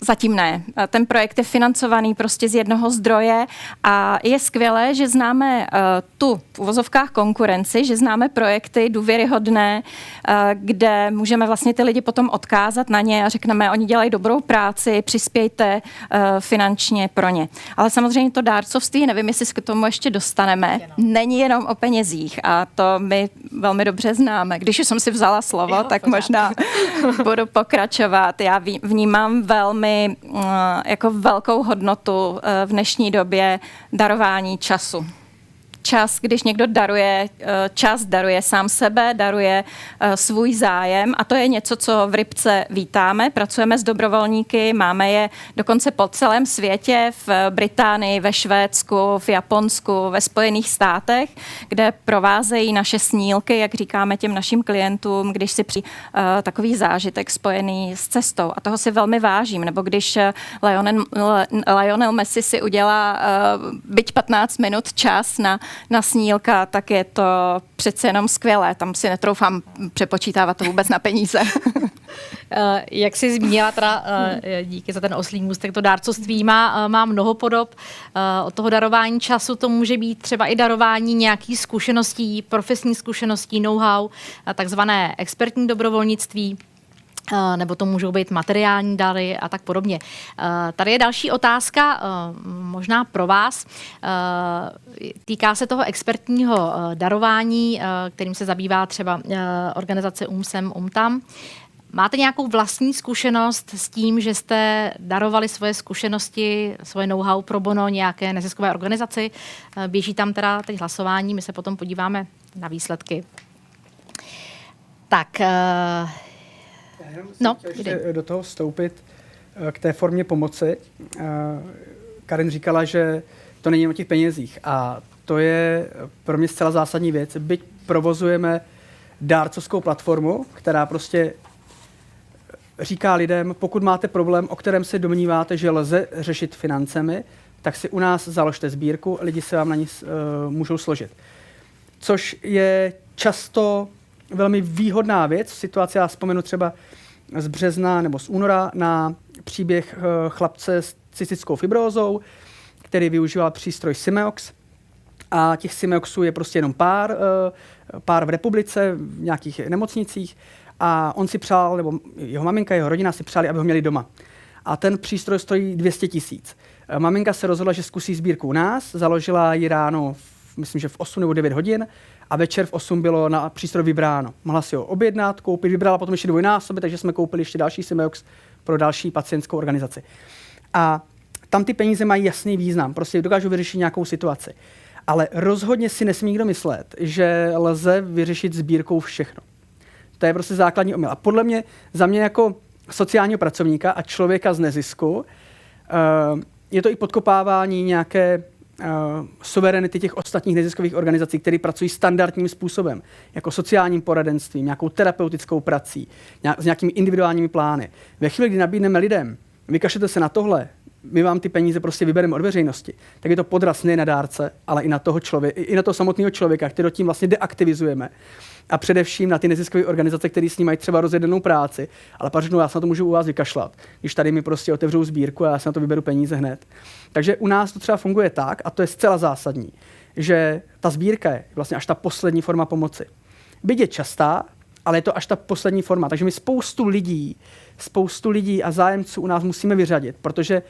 Zatím ne. Ten projekt je financovaný prostě z jednoho zdroje a je skvělé, že známe uh, tu v uvozovkách konkurenci, že známe projekty důvěryhodné, uh, kde můžeme vlastně ty lidi potom odkázat na ně a řekneme, oni dělají dobrou práci, přispějte uh, finančně pro ně. Ale samozřejmě to dárcovství, nevím, jestli se k tomu ještě dostaneme, není jenom o penězích a to my velmi dobře známe. Když jsem si vzala slovo, jo, tak možná budu pokračovat. Já vnímám velmi velmi eh, jako velkou hodnotu eh, v dnešní době darování času čas, když někdo daruje eh, čas, daruje sám sebe, daruje eh, svůj zájem a to je něco, co v Rybce vítáme. Pracujeme s dobrovolníky, máme je dokonce po celém světě, v Británii, ve Švédsku, v Japonsku, ve Spojených státech, kde provázejí naše snílky, jak říkáme těm našim klientům, když si při uh, takový zážitek spojený s cestou. A toho si velmi vážím. Nebo když Lionel, Lionel Messi si udělá byť 15 minut čas na na snílka, tak je to přece jenom skvělé. Tam si netroufám přepočítávat to vůbec na peníze. Eh, jak jsi zmínila, teda, eh, díky za ten oslý můstek, to dárcovství má, eh, má mnoho podob. Od toho darování času to může být třeba i darování nějakých zkušeností, profesní zkušeností, know-how, takzvané expertní dobrovolnictví. Eh, nebo to můžou být materiální dary a tak podobně. Eh, tady je další otázka, eh, možná pro vás. Týká se toho expertního darování, kterým se zabývá třeba organizace UMSEM UMTAM. Máte nějakou vlastní zkušenost s tím, že jste darovali svoje zkušenosti, svoje know-how pro bono nějaké neziskové organizaci? Běží tam teda teď hlasování, my se potom podíváme na výsledky. Tak, no, ještě do toho vstoupit eh, k té formě pomoci. Eh, Karin říkala, že to není o těch penězích a to je pro mě zcela zásadní věc. Byť provozujeme dárcovskou platformu, která prostě říká lidem, pokud máte problém, o kterém se domníváte, že lze řešit financemi, tak si u nás založte sbírku, lidi se vám na ní uh, můžou složit. Což je často velmi výhodná věc. V situaci, já vzpomenu třeba z března nebo z února na příběh eh, chlapce s cystickou fibrózou, který využíval přístroj Simeox. A těch Simeoxů je prostě jenom pár, eh, pár v republice, v nějakých nemocnicích. A on si přál, nebo jeho maminka, jeho rodina si přáli, aby ho měli doma. A ten přístroj stojí 200 tisíc. Eh, maminka se rozhodla, že zkusí sbírku u nás, založila ji ráno, myslím, že v 8 nebo 9 hodin a večer v 8 bylo na přístroj vybráno. Mohla si ho objednat, koupit, vybrala potom ještě dvojnásobně, takže jsme koupili ještě další Simeox pro další pacientskou organizaci. A tam ty peníze mají jasný význam, prostě dokážou vyřešit nějakou situaci. Ale rozhodně si nesmí nikdo myslet, že lze vyřešit sbírkou všechno. To je prostě základní omyl. A podle mě, za mě jako sociálního pracovníka a člověka z nezisku, uh, je to i podkopávání nějaké suverenity těch ostatních neziskových organizací, které pracují standardním způsobem, jako sociálním poradenstvím, nějakou terapeutickou prací, nějak, s nějakými individuálními plány. Ve chvíli, kdy nabídneme lidem, vykašlete se na tohle, my vám ty peníze prostě vybereme od veřejnosti, tak je to podraz nejen na dárce, ale i na toho člověka, i na toho samotného člověka, který tím vlastně deaktivizujeme. A především na ty neziskové organizace, které s ní mají třeba rozjedenou práci, ale pak řeknu, já se na to můžu u vás vykašlat, když tady mi prostě otevřou sbírku a já si na to vyberu peníze hned. Takže u nás to třeba funguje tak, a to je zcela zásadní, že ta sbírka je vlastně až ta poslední forma pomoci. Byť je častá, ale je to až ta poslední forma. Takže my spoustu lidí, spoustu lidí a zájemců u nás musíme vyřadit, protože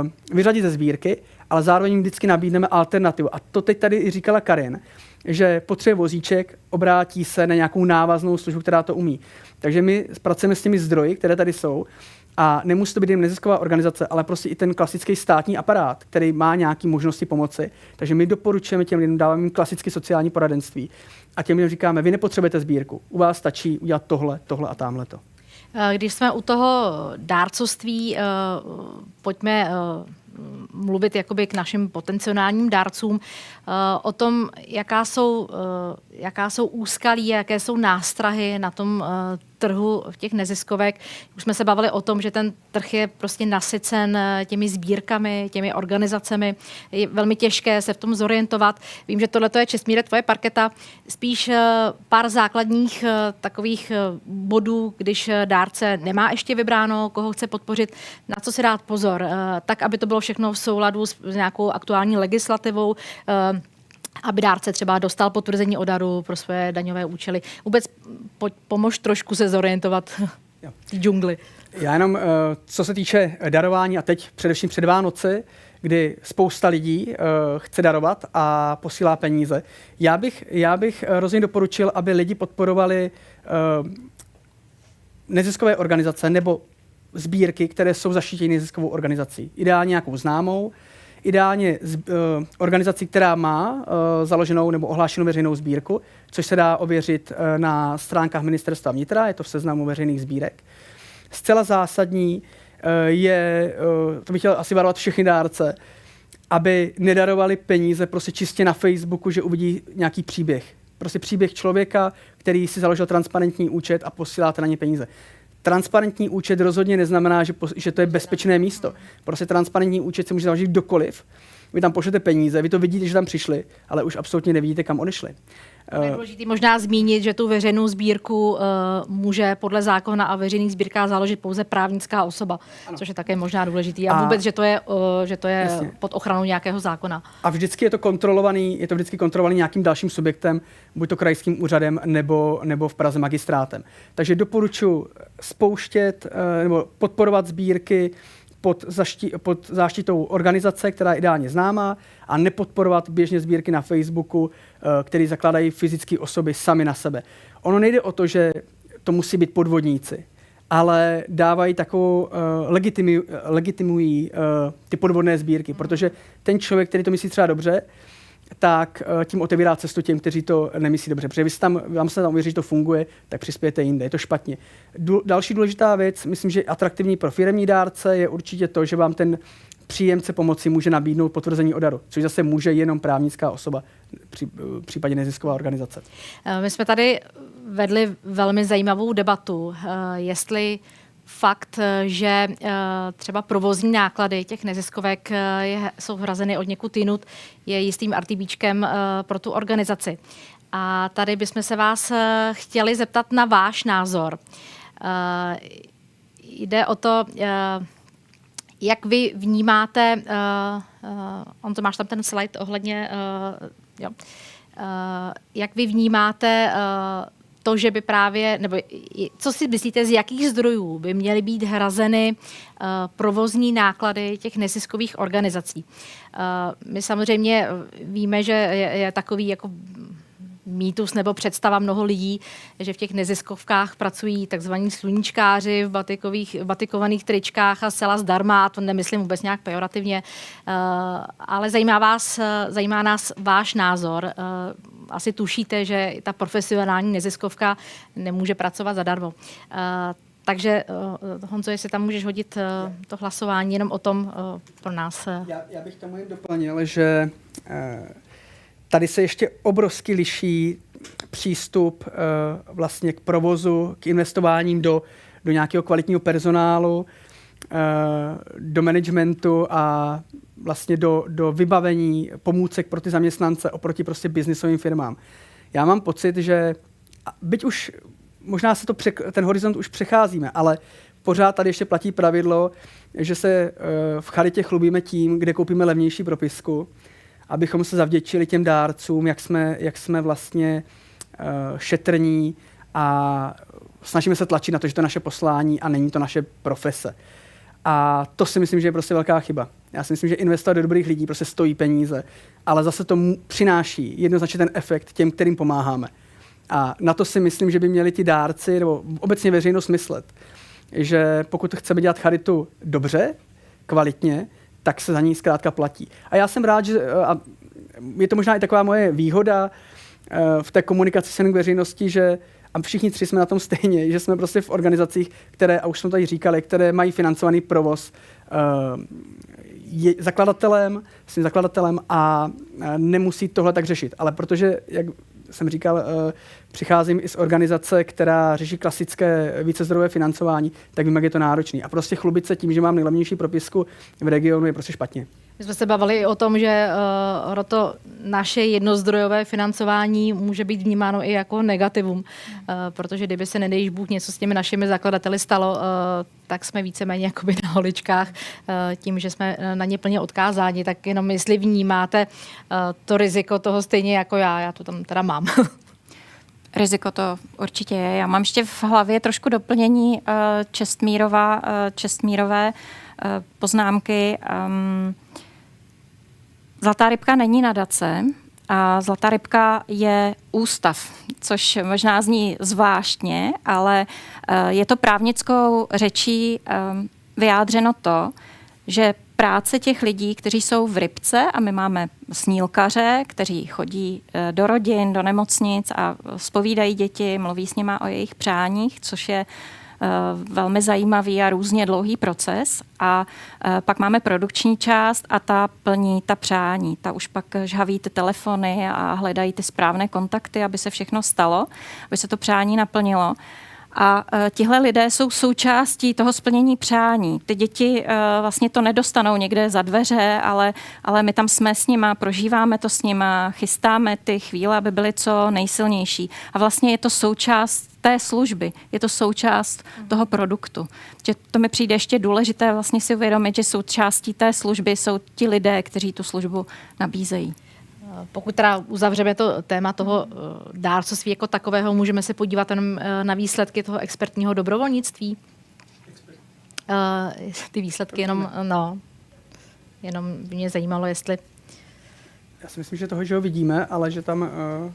uh, vyřadit ze sbírky, ale zároveň jim vždycky nabídneme alternativu. A to teď tady i říkala Karin, že potřebuje vozíček, obrátí se na nějakou návaznou službu, která to umí. Takže my pracujeme s těmi zdroji, které tady jsou, a nemusí to být jen nezisková organizace, ale prostě i ten klasický státní aparát, který má nějaké možnosti pomoci. Takže my doporučujeme těm lidem, dáváme jim klasické sociální poradenství. A těm lidem říkáme, vy nepotřebujete sbírku, u vás stačí udělat tohle, tohle a tamhle to. Když jsme u toho dárcovství, eh, pojďme eh, mluvit jakoby k našim potenciálním dárcům eh, o tom, jaká jsou, jaká jsou úskalí, jaké jsou nástrahy na tom trhu v těch neziskovek. Už jsme se bavili o tom, že ten trh je prostě nasycen eh, těmi sbírkami, těmi organizacemi. Je velmi těžké se v tom zorientovat. Vím, že tohle je Česmíre, tvoje parketa. Spíš eh, pár základních eh, takových bodů, když dárce nemá ještě vybráno, koho chce podpořit, na co si dát pozor, tak, aby to bylo všechno v souladu s nějakou aktuální legislativou aby dárce třeba dostal potvrzení o daru pro své daňové účely. Vůbec po, pomož trošku se zorientovat v džungli. Já jenom, eh, co se týče darování a teď především před Vánoci, kdy spousta lidí uh, chce darovat a posílá peníze. Já bych, já bych rozhodně doporučil, aby lidi podporovali neziskové organizace nebo sbírky, které jsou zaštítěny neziskovou organizací. Ideálně nějakou známou, ideálně z, uh, organizací, která má uh, založenou nebo ohlášenou veřejnou sbírku, což se dá ověřit uh, na stránkách ministerstva vnitra, je to v seznamu veřejných sbírek. Zcela zásadní uh, je, uh, to bych chtěl asi varovat všechny dárce, aby nedarovali peníze prostě čistě na Facebooku, že uvidí nějaký příběh. Prostě příběh člověka, který si založil transparentní účet a posíláte na ně peníze. Transparentní účet rozhodně neznamená, že, že to je bezpečné místo. Prostě transparentní účet se může založit kdokoliv. Vy tam pošlete peníze, vy to vidíte, že tam přišli, ale už absolutně nevidíte, kam odešli. Je důležité možná zmínit, že tu veřejnou sbírku uh, může podle zákona a veřejných sbírkách založit pouze právnická osoba, ano. což je také možná důležité. A, a vůbec, že to je, uh, že to je jasně. pod ochranou nějakého zákona. A vždycky je to kontrolovaný, je to vždycky kontrolovaný nějakým dalším subjektem, buď to krajským úřadem nebo, nebo v Praze magistrátem. Takže doporučuji spouštět uh, nebo podporovat sbírky pod, zaští, pod záštitou organizace, která je ideálně známá, a nepodporovat běžně sbírky na Facebooku, eh, které zakládají fyzické osoby sami na sebe. Ono nejde o to, že to musí být podvodníci, ale dávají takovou, uh, legitimi, legitimují uh, ty podvodné sbírky, protože ten člověk, který to myslí třeba dobře, tak uh, tím otevírá cestu těm, kteří to nemyslí dobře. Protože vy tam, vám se tam uvěří, že to funguje, tak přispějete jinde. Je to špatně. Du, další důležitá věc, myslím, že atraktivní pro firmní dárce je určitě to, že vám ten příjemce pomoci může nabídnout potvrzení o daru, což zase může jenom právnická osoba, při, případně nezisková organizace. Eh, my jsme tady vedli velmi zajímavou debatu, eh, jestli fakt, eh, že třeba provozní náklady těch neziskovek je, jsou hrazeny od někud jinut, je jistým RTBčkem pro tu organizaci. A tady bychom se vás chtěli zeptat na váš názor. Jde o to, jak vy vnímáte, uh, uh, on to máš tam ten slide ohledně, uh, jo, uh, jak vy vnímáte uh, to, že by právě, nebo co si myslíte, z jakých zdrojů by měly být hrazeny uh, provozní náklady těch neziskových organizací? Uh, my samozřejmě víme, že je, je takový jako mýtus nebo představa mnoho lidí, že v těch neziskovkách pracují takzvaní sluníčkáři v batikových, batikovaných tričkách a zcela zdarma, to nemyslím vůbec nějak pejorativně, uh, ale zajímá, vás, zajímá nás váš názor. Uh, asi tušíte, že ta profesionální neziskovka nemůže pracovat zadarmo. Uh, takže uh, Honzo, jestli tam můžeš hodit uh, to hlasování jenom o tom uh, pro nás. Já, já bych tomu jen doplnil, že uh, tady se ještě obrovsky liší přístup uh, vlastně k provozu, k investováním do, do nějakého kvalitního personálu, uh, do managementu a vlastně do, do vybavení pomůcek pro ty zaměstnance oproti prostě biznisovým firmám. Já mám pocit, že byť už možná se to přek, ten horizont už přecházíme, ale pořád tady ještě platí pravidlo, že se uh, v charitě chlubíme tím, kde koupíme levnější propisku, abychom se zavděčili těm dárcům, jak jsme, jak jsme vlastně uh, šetrní a snažíme se tlačit na to, že to je naše poslání a není to naše profese. A to si myslím, že je prostě velká chyba. Já si myslím, že investovat do dobrých lidí prostě stojí peníze, ale zase to přináší jednoznačně ten efekt těm, kterým pomáháme. A na to si myslím, že by měli ti dárci nebo obecně veřejnost myslet, že pokud chceme dělat charitu dobře, kvalitně, tak se za ní zkrátka platí. A já jsem rád, že a je to možná i taková moje výhoda eh, v té komunikaci s k veřejnosti, že a všichni tři jsme na tom stejně, že jsme prostě v organizacích, které, a už jsme tady říkali, které mají financovaný provoz uh, je zakladatelem, svým zakladatelem a nemusí tohle tak řešit. Ale protože, jak jsem říkal, uh, přicházím i z organizace, která řeší klasické vícezdrojové financování, tak vím, jak je to náročný. A prostě chlubit se tím, že mám nejlevnější propisku v regionu, je prostě špatně. My jsme se bavili i o tom, že uh, to naše jednozdrojové financování může být vnímáno i jako negativum, uh, protože kdyby se nedejš Bůh něco s těmi našimi zakladateli stalo, uh, tak jsme víceméně jakoby na holičkách uh, tím, že jsme na ně plně odkázáni, tak jenom jestli vnímáte uh, to riziko toho stejně jako já, já to tam teda mám. Riziko to určitě je. Já mám ještě v hlavě trošku doplnění uh, Čestmírova, uh, Čestmírové uh, poznámky. Um, Zlatá rybka není nadace, a Zlatá rybka je ústav, což možná zní zvláštně, ale je to právnickou řečí vyjádřeno to, že práce těch lidí, kteří jsou v rybce a my máme snílkaře, kteří chodí e, do rodin, do nemocnic a spovídají děti, mluví s nima o jejich přáních, což je Eh, velmi zajímavý a různě dlouhý proces. A eh, pak máme produkční část a ta plní ta přání. Ta už pak žhaví ty telefony a hledají ty správné kontakty, aby se všechno stalo, aby se to přání naplnilo. A uh, tihle lidé jsou součástí toho splnění přání. Ty děti uh, vlastně to nedostanou někde za dveře, ale, ale my tam jsme s nima, prožíváme to s nima, chystáme ty chvíle, aby byly co nejsilnější. A vlastně je to součást té služby, je to součást toho produktu. Že to mi přijde ještě důležité vlastně si uvědomit, že součástí té služby jsou ti lidé, kteří tu službu nabízejí. Pokud teda uzavřeme to téma toho eh, dárcovství jako takového, můžeme se podívat jenom eh, na výsledky toho expertního dobrovolnictví. Uh, ty výsledky jenom, no, jenom mě zajímalo, jestli... Já si myslím, že toho, že ho vidíme, ale že tam... Uh,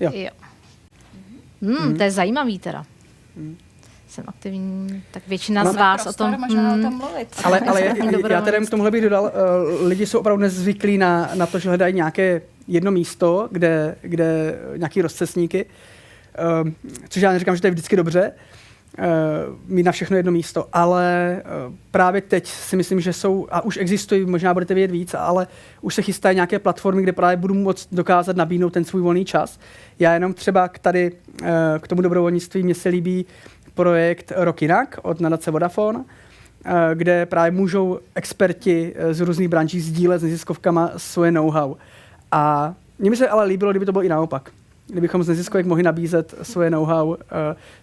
jo. jo. Hmm, mm. To je zajímavý teda. Mm. Jsem aktivní, tak většina no, z vás o tom... Možná mm, o tom mluvit. Ale, ale já tedy k tomuhle bych dodal, uh, lidi jsou opravdu nezvyklí na, na to, že hledají nějaké jedno místo, kde, kde nějaký rozcesníky, uh, což já neříkám, že to je vždycky dobře, uh, mít na všechno jedno místo, ale uh, právě teď si myslím, že jsou, a už existují, možná budete vědět víc, ale už se chystají nějaké platformy, kde právě budu moct dokázat nabídnout ten svůj volný čas. Já jenom třeba k tady, uh, k tomu dobrovolnictví, mně se líbí projekt Rok jinak od nadace Vodafone, kde právě můžou experti z různých branží sdílet s neziskovkama svoje know-how. A mně by se ale líbilo, kdyby to bylo i naopak kdybychom z neziskovek mohli nabízet svoje know-how, uh,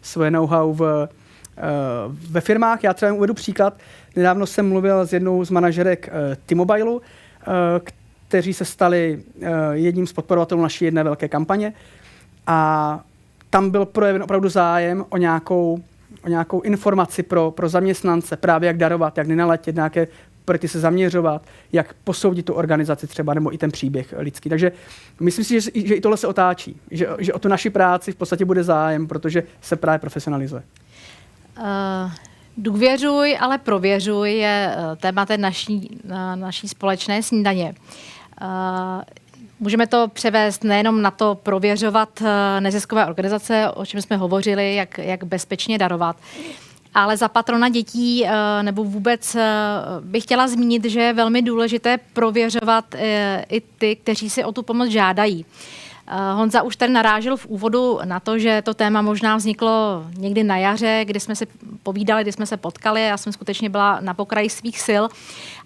svoje know-how v, ve firmách. Já třeba uvedu příklad. Nedávno jsem mluvil s jednou z manažerek T-Mobile, kteří se stali jedním z podporovatelů naší jedné velké kampaně. A tam byl projeven opravdu zájem o nějakou, o nějakou informaci pro, pro zaměstnance, právě jak darovat, jak nenaletět nějaké projekty se zaměřovat, jak posoudit tu organizaci třeba, nebo i ten příběh lidský. Takže myslím si, že, že i tohle se otáčí, že, že o tu naši práci v podstatě bude zájem, protože se právě profesionalizuje. Uh, důvěřuj, ale prověřuj je uh, téma té naší, uh, naší společné snídaně. Můžeme to převést nejenom na to prověřovat eh, neziskové organizace, o čem jsme hovořili, jak, jak bezpečně darovat, ale za patrona dětí eh, nebo vůbec eh, bych chtěla zmínit, že je velmi důležité prověřovat i ty, kteří si o tu pomoc žádají. Honza už tady narážel v úvodu na to, že to téma možná vzniklo někdy na jaře, kdy jsme si povídali, kdy jsme se potkali. Já jsem skutečně byla na pokraji svých sil.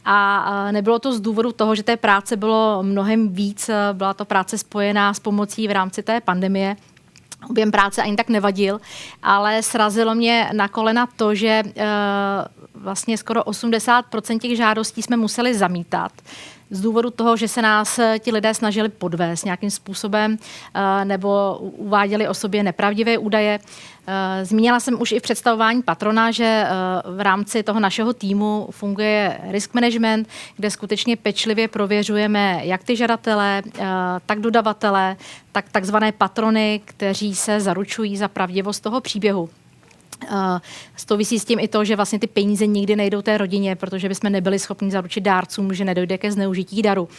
A nebylo to z důvodu toho, že té práce bylo mnohem víc. Byla to práce spojená s pomocí v rámci té pandemie. Objem práce ani tak nevadil, ale srazilo mě na kolena to, že e, vlastně skoro 80% těch žádostí jsme museli zamítat z důvodu toho, že se nás eh, ti lidé snažili podvést nějakým způsobem eh, nebo uváděli o sobě nepravdivé údaje. Eh, zmínila jsem už i v představování patrona, že v rámci toho našeho týmu funguje risk management, kde skutečně pečlivě prověřujeme jak ty žadatele, tak dodavatele, tak takzvané patrony, kteří se zaručují za pravdivost toho příběhu. Uh, souvisí s tím i to, že vlastně ty peníze nikdy nejdou té rodině, protože bychom nebyli schopni zaručit dárcům, že nedojde ke zneužití daru.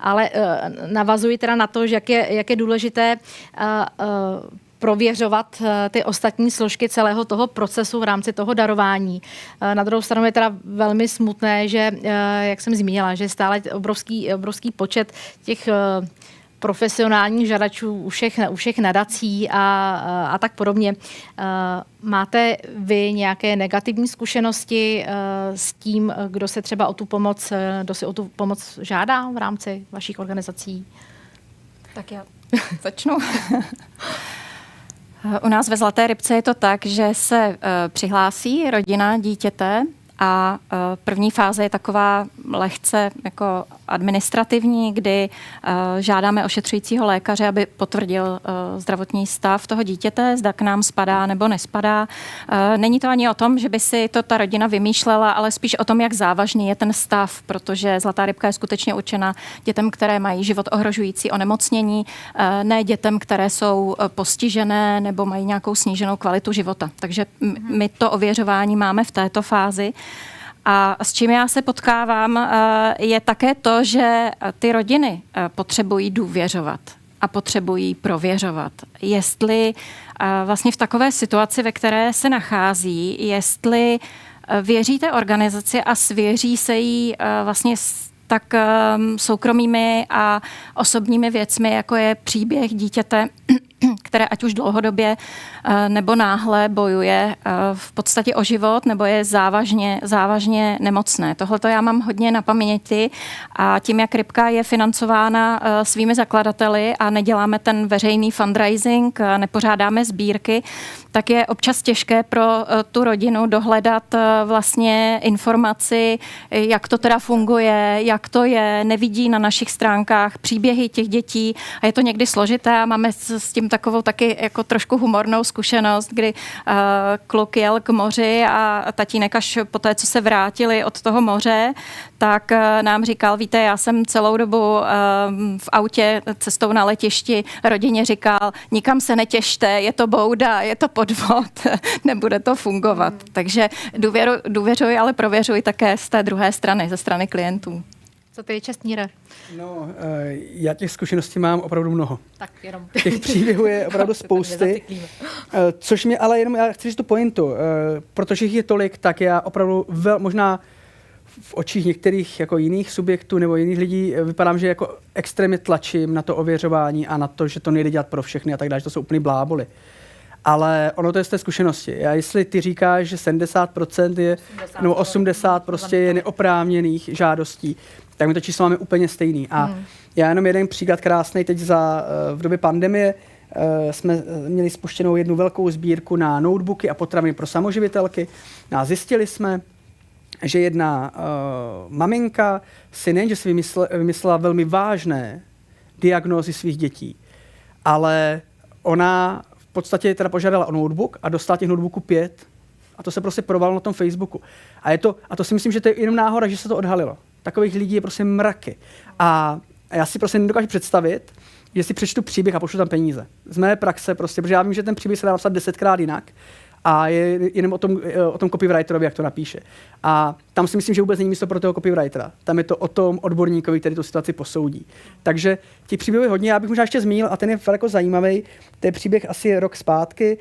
Ale uh, navazuji teda na to, že jak je, jak je důležité uh, uh, prověřovat ty ostatní složky celého toho procesu v rámci toho darování. Na druhou stranu je teda velmi smutné, že, jak jsem zmínila, že stále obrovský, obrovský počet těch profesionálních žadačů u všech, u všech nadací a, a, tak podobně. Máte vy nějaké negativní zkušenosti s tím, kdo se třeba o tu pomoc, kdo si o tu pomoc žádá v rámci vašich organizací? Tak já začnu. U nás ve Zlaté rybce je to tak, že se uh, přihlásí rodina dítěte a uh, první fáze je taková lehce jako administrativní, kdy uh, žádáme ošetřujícího lékaře, aby potvrdil uh, zdravotní stav toho dítěte, zda k nám spadá nebo nespadá. Není to ani o tom, že by si to ta rodina vymýšlela, ale spíš o tom, jak závažný je ten stav, protože zlatá rybka je skutečně určena dětem, které mají život ohrožující onemocnění, ne dětem, které jsou postižené nebo mají nějakou sníženou kvalitu života. Takže my to ověřování máme v této fázi. A s čím já se potkávám, eh, je také to, že ty rodiny eh, potřebují důvěřovat a potřebují prověřovat, jestli eh, vlastně v takové situaci, ve které se nachází, jestli věří té organizaci a svěří se jí vlastně s tak soukromými a osobními věcmi, jako je příběh dítěte, které ať už dlouhodobě eh, nebo náhle bojuje eh, v podstatě o život nebo je závažně, závažně nemocné. Tohle to já mám hodně na paměti a tím, jak Rybka je financována eh, svými zakladateli a neděláme ten veřejný fundraising, nepořádáme sbírky, tak je občas těžké pro tu rodinu dohledat vlastně informaci, jak to teda funguje, jak to je, nevidí na našich stránkách příběhy těch dětí. A je to někdy složité a máme s tím takovou taky jako trošku humornou zkušenost, kdy uh, kluk jel k moři a tatínek až po té, co se vrátili od toho moře, tak nám říkal, víte, já jsem celou dobu v autě cestou na letišti. Rodině říkal, nikam se netěšte, je to bouda, je to podvod, nebude to fungovat. Hmm. Takže důvěru, důvěřuji, ale prověřuji také z té druhé strany, ze strany klientů. Co ty, Čestníre? No, eh, já těch zkušeností mám opravdu mnoho. Tak jenom. Těch příběhů je opravdu spousty. Eh, což mi ale jenom, já chci říct tu pointu, eh, protože jich je tolik, tak já opravdu vel, možná v očích některých jako jiných subjektů nebo jiných lidí vypadám, že jako extrémně tlačím na to ověřování a na to, že to nejde dělat pro všechny a tak dále, že to jsou úplný bláboli. Ale ono to je z té zkušenosti. A jestli ty říkáš, že 70% je, 80, no 80 prostě je neoprávněných žádostí, tak my to číslo máme úplně stejný. A hmm. já jenom jeden příklad krásný teď za, eh, v době pandemie eh, jsme eh, měli spuštěnou jednu velkou sbírku na notebooky a potraviny pro samoživitelky. A zjistili jsme, že jedna uh, maminka si nejen, že si vymysle, vymyslela velmi vážné diagnózy svých dětí, ale ona v podstatě teda požádala o notebook a dostala těch notebooků pět. A to se prostě provalo na tom Facebooku. A, je to, a to si myslím, že to je jenom náhoda, že se to odhalilo. Takových lidí je prostě mraky. A já si prostě nedokážu představit, že si přečtu příběh a pošlu tam peníze. Z mé praxe prostě, protože já vím, že ten příběh se dá napsat desetkrát jinak a je jenom o tom, eh, o tom copywriterovi, jak to napíše. A tam si myslím, že vůbec není místo pro toho copywritera. Tam je to o tom odborníkovi, který tu situaci posoudí. Takže ti příběhy hodně, já bych možná ještě zmínil, a ten je jako zajímavý, to je příběh asi rok zpátky,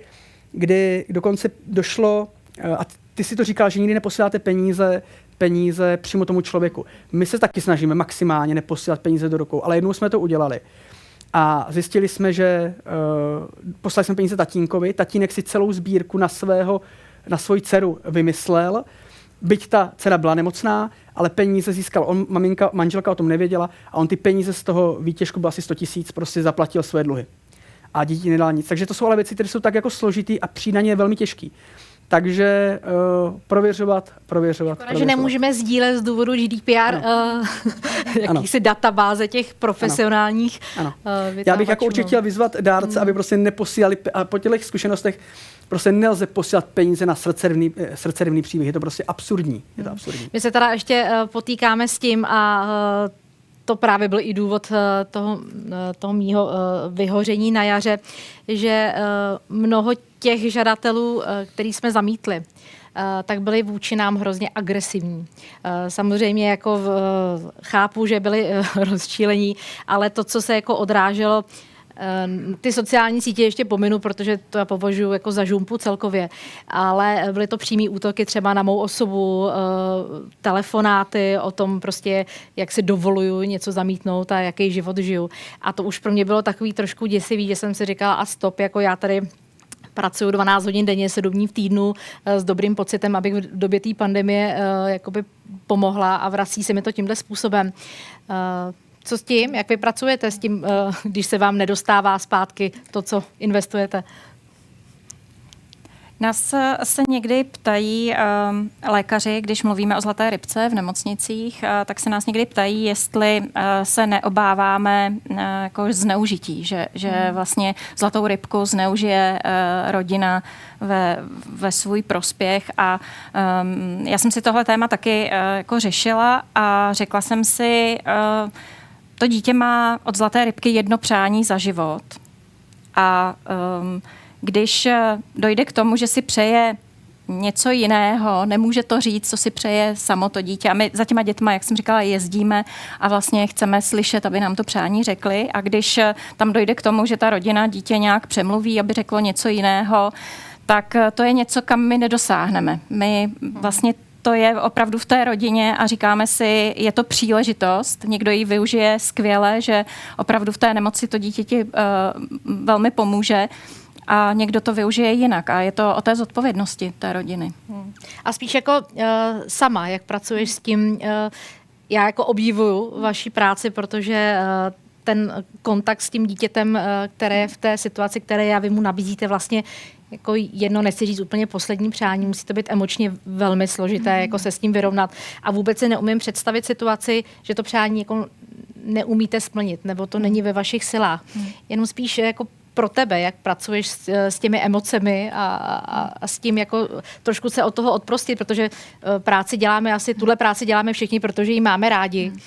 kdy dokonce došlo, eh, a ty si to říkal, že nikdy neposíláte peníze peníze přímo tomu člověku. My se taky snažíme maximálně neposílat peníze do rukou, ale jednou jsme to udělali. A zjistili jsme, že uh, poslali jsme peníze tatínkovi, tatínek si celou sbírku na, svého, na svoji dceru vymyslel, byť ta dcera byla nemocná, ale peníze získal on, maminka, manželka o tom nevěděla a on ty peníze z toho výtěžku byl asi 100 tisíc, prostě zaplatil své dluhy. A dítě nedal nic. Takže to jsou ale věci, které jsou tak jako složitý a přídaně je velmi těžký. Takže uh, prověřovat, prověřovat. Škoda, prověřovat. že nemůžeme sdílet z důvodu GDPR uh, jakýsi databáze těch profesionálních Ano. Uh, Já bych jako určitě chtěl vyzvat dárce, hmm. aby prostě neposílali, a po těch zkušenostech prostě nelze posílat peníze na srdcerivný, eh, srdcerivný příběh. Je to prostě absurdní. Je to absurdní. My se teda ještě uh, potýkáme s tím a uh, to právě byl i důvod uh, toho, uh, toho mýho uh, vyhoření na jaře, že mnoho těch žadatelů, který jsme zamítli, tak byli vůči nám hrozně agresivní. Samozřejmě jako v, chápu, že byli rozčílení, ale to, co se jako odráželo, ty sociální sítě ještě pominu, protože to já považuji jako za žumpu celkově, ale byly to přímý útoky třeba na mou osobu, uh, telefonáty o tom prostě, jak si dovoluju něco zamítnout a jaký život žiju. A to už pro mě bylo takový trošku děsivý, že jsem si říkala a stop, jako já tady pracuju 12 hodin denně, 7 dní v týdnu s dobrým pocitem, abych v době té pandemie uh, jakoby pomohla a vrací se mi to tímhle způsobem. Co s tím? Jak vy pracujete s tím, uh, když se vám nedostává zpátky to, co investujete? Nás se někdy ptají um, lékaři, když mluvíme o zlaté rybce v nemocnicích, uh, tak se nás někdy ptají, jestli uh, se neobáváme uh, jako zneužití, že, že vlastně zlatou rybku zneužije uh, rodina ve, ve svůj prospěch. A um, já jsem si tohle téma taky uh, jako řešila a řekla jsem si, uh, to dítě má od zlaté rybky jedno přání za život. A um, když dojde k tomu, že si přeje něco jiného, nemůže to říct, co si přeje samo to dítě. A my za těma dětma, jak jsem říkala, jezdíme a vlastně chceme slyšet, aby nám to přání řekli. A když tam dojde k tomu, že ta rodina dítě nějak přemluví, aby řeklo něco jiného, tak to je něco, kam my nedosáhneme. My vlastně to je opravdu v té rodině a říkáme si, je to příležitost, někdo ji využije skvěle, že opravdu v té nemoci to dítěti uh, velmi pomůže a někdo to využije jinak a je to o té zodpovědnosti té rodiny. Hmm. A spíš jako uh, sama, jak pracuješ s tím, uh, já jako obdivuju vaší práci, protože uh, ten kontakt s tím dítětem, které je v té situaci, které já vy mu nabízíte, vlastně jako jedno, nechci říct úplně poslední přání, musí to být emočně velmi složité, mm. jako se s tím vyrovnat. A vůbec si neumím představit situaci, že to přání jako neumíte splnit, nebo to není ve vašich silách. Mm. Jenom spíš jako pro tebe, jak pracuješ s, s těmi emocemi a, a, a s tím jako trošku se od toho odprostit, protože práci děláme asi, tuhle práci děláme všichni, protože ji máme rádi. Hmm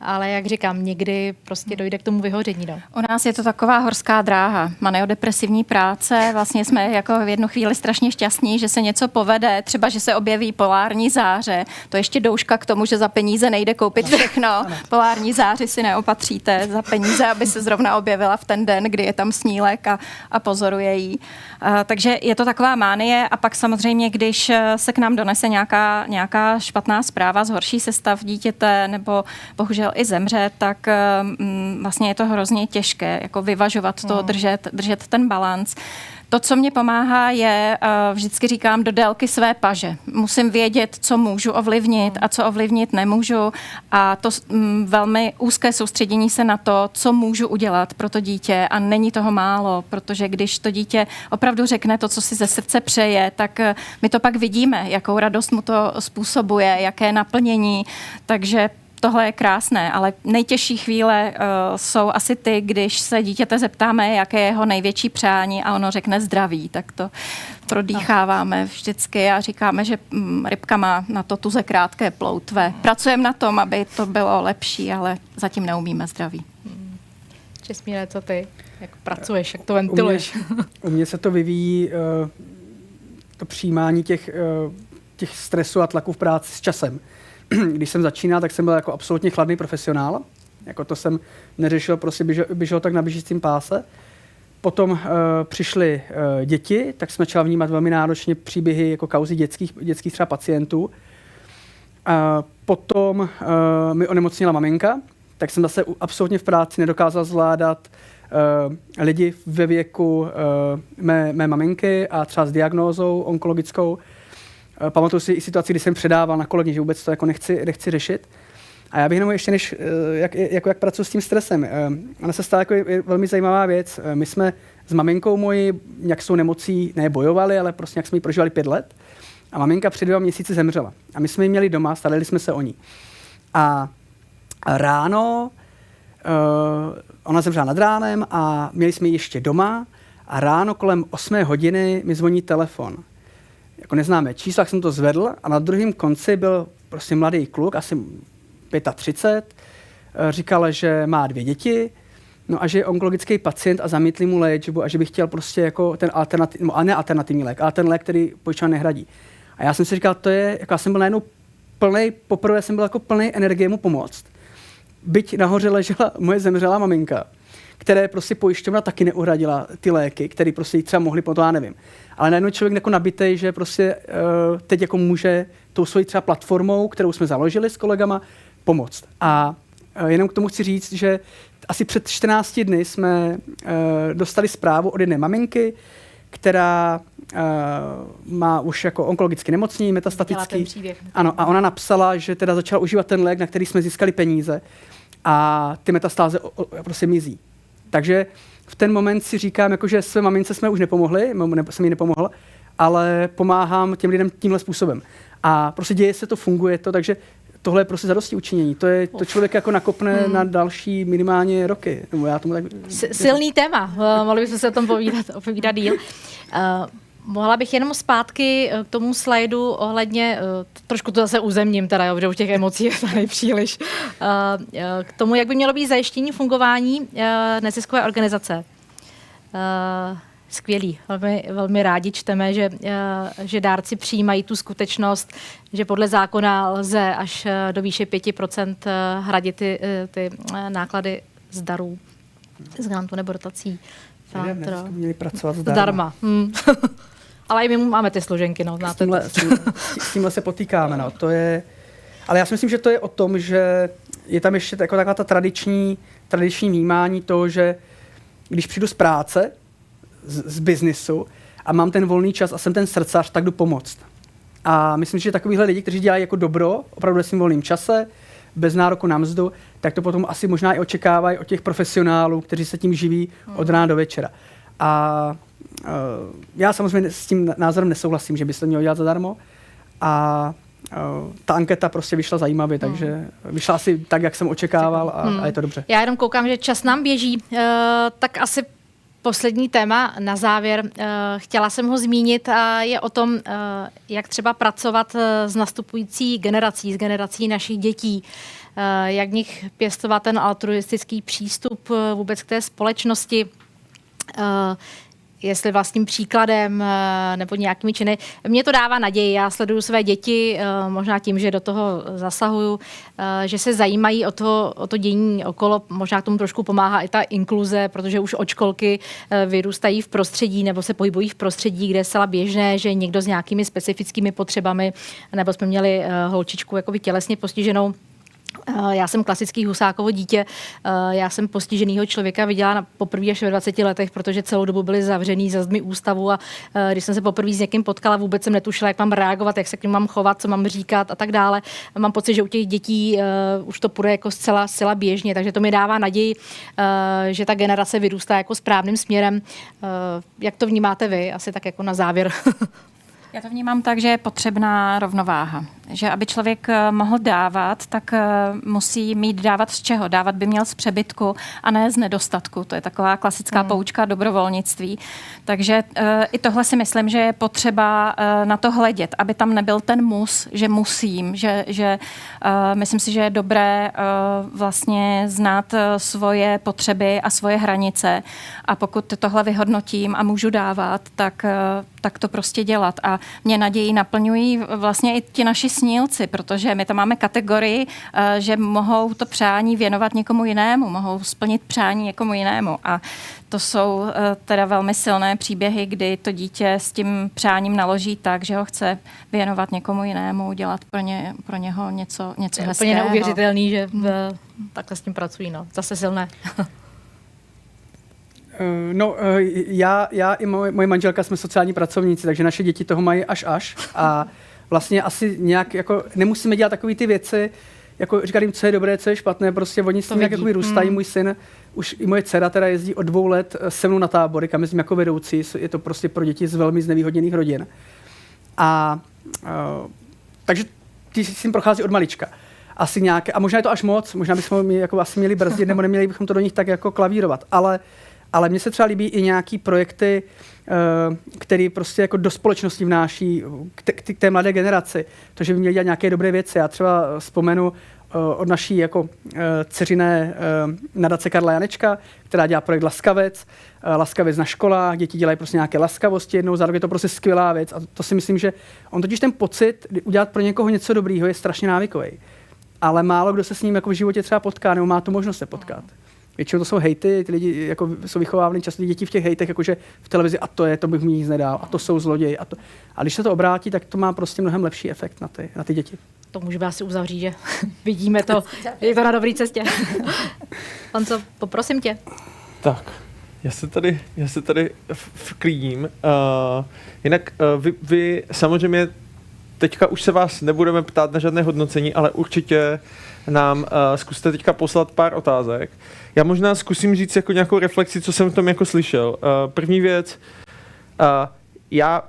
ale jak říkám, někdy prostě dojde k tomu vyhoření. No. U nás je to taková horská dráha, maneodepresivní práce, vlastně jsme jako v jednu chvíli strašně šťastní, že se něco povede, třeba, že se objeví polární záře, to ještě douška k tomu, že za peníze nejde koupit všechno, polární záři si neopatříte za peníze, aby se zrovna objevila v ten den, kdy je tam snílek a, a pozoruje jí. Uh, takže je to taková mánie a pak samozřejmě, když se k nám donese nějaká, nějaká špatná zpráva, zhorší se stav dítěte nebo bohužel i zemře, tak um, vlastně je to hrozně těžké, jako vyvažovat to, držet, držet ten balans. To, co mě pomáhá, je, uh, vždycky říkám, do délky své paže. Musím vědět, co můžu ovlivnit a co ovlivnit nemůžu. A to um, velmi úzké soustředění se na to, co můžu udělat pro to dítě. A není toho málo, protože když to dítě opravdu řekne to, co si ze srdce přeje, tak uh, my to pak vidíme, jakou radost mu to způsobuje, jaké naplnění. Takže tohle je krásné, ale nejtěžší chvíle uh, jsou asi ty, když se dítěte zeptáme, jaké je jeho největší přání a ono řekne zdraví, tak to prodýcháváme vždycky a říkáme, že um, rybka má na to tuze krátké ploutve. Pracujeme na tom, aby to bylo lepší, ale zatím neumíme zdraví. Hmm. Česmíre, co ty? Jak pracuješ, jak to ventiluješ? U mě, u mě se to vyvíjí uh, to přijímání těch, eh, těch stresů a tlaků v práci s časem. Když jsem začínal, tak jsem byl jako absolutně chladný profesionál. Jako to jsem neřešil, prostě běžel, běžel tak na běžícím páse. Potom uh, přišly uh, děti, tak jsme začali vnímat velmi náročně příběhy jako kauzy dětských, dětských třeba pacientů. Uh, potom uh, mi onemocnila maminka, tak jsem zase absolutně v práci nedokázal zvládat uh, lidi ve věku uh, mé, mé maminky a třeba s diagnózou onkologickou. Uh, pamatuju si i situaci, kdy jsem předával na kolegy, že vůbec to jako nechci, nechci řešit. A já bych jenom ještě, než, jak, jako jak pracuji s tím stresem, ona se stala jako velmi zajímavá věc. My jsme s maminkou mojí nějak s tou nemocí nebojovali, ale prostě jak jsme ji prožívali pět let. A maminka před dvěma měsíci zemřela. A my jsme ji měli doma, starali jsme se o ní. A ráno, ona zemřela nad ránem a měli jsme ji ještě doma a ráno kolem 8 hodiny mi zvoní telefon. Jako neznámé číslo, jsem to zvedl a na druhém konci byl prostě mladý kluk, asi 35, eh, říkal, že má dvě děti, no a že je onkologický pacient a zamítli mu léčbu a že by chtěl prostě jako ten alternativ, no, a ne alternativní lék, ale ten lék, který pojišťovna nehradí. A já jsem si říkal, to je, jako já jsem byl najednou plný, poprvé jsem byl jako plný energie mu pomoct. Byť nahoře ležela moje zemřelá maminka, které prostě pojišťovna taky neuhradila ty léky, které prostě jí třeba mohly, to já nevím. Ale najednou člověk jako nabitej, že prostě uh, teď jako může tou svojí třeba platformou, kterou jsme založili s kolegama, pomoct. A uh, jenom k tomu chci říct, že asi před 14 dny jsme uh, dostali zprávu od jedné maminky, která uh, má už jako onkologicky nemocný, metastatický. Ano, a ona napsala, že teda začala užívat ten lék, na který jsme získali peníze a ty metastáze prostě mizí. Takže v ten moment si říkám, jako, že své mamince jsme už nepomohli, nebo jsem jí nepomohl, ale pomáhám těm lidem tímhle způsobem. A prostě děje se to, funguje to, takže tohle je prostě zadosti učinění. To, je, to člověk jako nakopne hmm. na další minimálně roky. Nebo já tomu tak... Silný téma, eh, mohli bychom se o tom povídat, povídat díl. Uh, Mohla bych jenom zpátky eh, k tomu slajdu ohledně, trošku to zase uzemním, teda, jo, že už těch emocí je tady příliš, k tomu, jak by mělo být zajištění fungování neziskové organizace skvělý. Velmi, velmi rádi čteme, že, eh, že dárci přijímají tu skutečnost, že podle zákona lze až eh, do výše 5% eh, hradit ty, ty náklady z darů, z grantu nebo dotací. Měli pracovat zdarma. zdarma. Hmm. Ale i my máme ty složenky, no, znáte s tímhle, s, tím, s tímhle se potýkáme, no. To je, ale já si myslím, že to je o tom, že je tam ještě jako taková ta tradiční, tradiční vnímání toho, že když přijdu z práce, z, z biznisu a mám ten volný čas a jsem ten srdcař, tak jdu pomoct. A myslím, že takovýhle lidi, kteří dělají jako dobro, opravdu ve svým volným čase, bez nároku na mzdu, tak to potom asi možná i očekávají od těch profesionálů, kteří se tím živí od rána do večera. A uh, já samozřejmě s tím názorem nesouhlasím, že by se to mělo dělat zadarmo. A uh, ta anketa prostě vyšla zajímavě, hmm. takže vyšla asi tak, jak jsem očekával a, hmm. a je to dobře. Já jenom koukám, že čas nám běží, uh, tak asi Poslední téma na závěr. Eh, chtěla jsem ho zmínit a je o tom, eh, jak třeba pracovat eh, s nastupující generací, s generací našich dětí, jak v nich pěstovat ten altruistický přístup vůbec k té společnosti jestli vlastním příkladem eh, nebo nějakými činy. Mně to dává naději. Já sleduju své děti, eh, možná tím, že do toho zasahuju, eh, že se zajímají o to, o to dění okolo. Možná k tomu trošku pomáhá i ta inkluze, protože už od školky vyrůstají v prostředí nebo se pohybují v prostředí, kde je zcela běžné, že někdo s nějakými specifickými potřebami, nebo jsme měli holčičku jako tělesně postiženou, já jsem klasický Husákovo dítě. Eh, já jsem postiženého člověka viděla poprvé až ve 20 letech, protože celou dobu byli zavřený za zdmi ústavu a eh, když jsem se poprvé s někým potkala, vůbec jsem netušila, jak mám reagovat, jak se k ním mám chovat, co mám říkat a tak dále. Mám pocit, že u těch dětí už to půjde jako zcela, zcela běžně, takže to mi dává naději, že ta generace vyrůstá jako správným směrem. Jak to vnímáte vy? Asi tak jako na závěr. Já to vnímám tak, že je potřebná rovnováha. Že aby člověk eh, mohl dávat, tak eh, musí mít dávat z čeho. Dávat by měl z přebytku a ne z nedostatku. To je taková klasická hmm. poučka dobrovolnictví. Takže i tohle si myslím, že je potřeba na to hledět, aby tam nebyl ten mus, že musím, že, že myslím si, že je dobré vlastně znát svoje potřeby a svoje hranice a pokud tohle vyhodnotím a můžu dávat, tak, tak to prostě dělat. A mě naději naplňují vlastně i ti naši snílci, protože my tam máme kategorii, eh, že mohou to přání věnovat někomu jinému, mohou splnit přání někomu jinému. A to jsou eh, teda velmi silné příběhy, kdy to dítě s tím přáním naloží tak, že ho chce věnovat někomu jinému, dělat pro, ně, pro něho něco, něco je hezkého. úplně neuvěřitelný, že v, takhle s tím pracují. No. Zase silné. Eh, no, eh, já, já i moje, moje manželka jsme sociální pracovníci, takže naše děti toho mají až až. A vlastně asi nějak, jako nemusíme dělat takové ty věci, jako říkat jim, co je dobré, co je špatné, prostě oni s tím nějak vyrůstají. Hmm. Můj syn, už i moje dcera teda jezdí od dvou let eh, se mnou na tábory, kam jezdím jako vedoucí, je to prostě pro děti z velmi znevýhodněných rodin. A uh, takže ty s tím prochází od malička. Asi nějaké, a možná je to až moc, možná bychom jako asi měli brzdit, nebo neměli bychom to do nich tak jako klavírovat, ale uh, ale mně se třeba líbí i nějaký projekty, eh, který prostě jako do společnosti vnáší k, té mladé generaci. To, že by měli dělat nějaké dobré věci. Já třeba vzpomenu eh, od naší jako eh, dceřiné nadace Karla Janečka, která dělá projekt Laskavec, Laskavec na školách, děti dělají prostě nějaké laskavosti jednou za rok, je to prostě skvělá věc a to si myslím, že on totiž ten pocit udělat pro někoho něco dobrýho je strašně návykový. Ale málo kdo se s ním jako v životě třeba potká, nebo má tu možnost se potkat většinou to jsou hejty, ty lidi jako jsou vychovávány často děti v těch hejtech, jakože v televizi a to je, to bych mi nic nedal, a to jsou zloději. A, to. a když se to obrátí, tak to má prostě mnohem lepší efekt na ty, na ty děti. To můžeme asi uzavřít, že vidíme to, je to na dobré cestě. co, poprosím tě. Tak, já se tady, já se tady vklíním. Uh, jinak uh, vy, vy samozřejmě teďka už se vás nebudeme ptát na žádné hodnocení, ale určitě nám uh, zkuste teďka poslat pár otázek. Já možná zkusím říct jako nějakou reflexi, co jsem v tom jako slyšel. Uh, první věc, uh, já,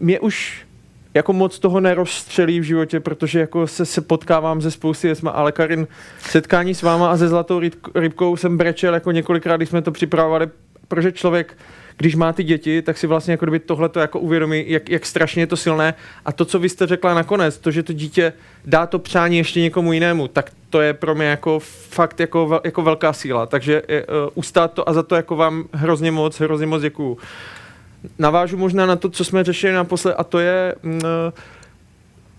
mě už jako moc toho nerozstřelí v životě, protože jako se, se potkávám ze spousty věcma, ale Karin, setkání s váma a se Zlatou rybkou jsem brečel jako několikrát, když jsme to připravovali, protože člověk když má ty děti, tak si vlastně jako tohle to jako uvědomí, jak, jak strašně je to silné. A to, co vy jste řekla nakonec, to, že to dítě dá to přání ještě někomu jinému, tak to je pro mě jako fakt jako, jako velká síla. Takže uh, ustát to a za to jako vám hrozně moc, hrozně moc děkuju. Navážu možná na to, co jsme řešili naposled, a to je uh,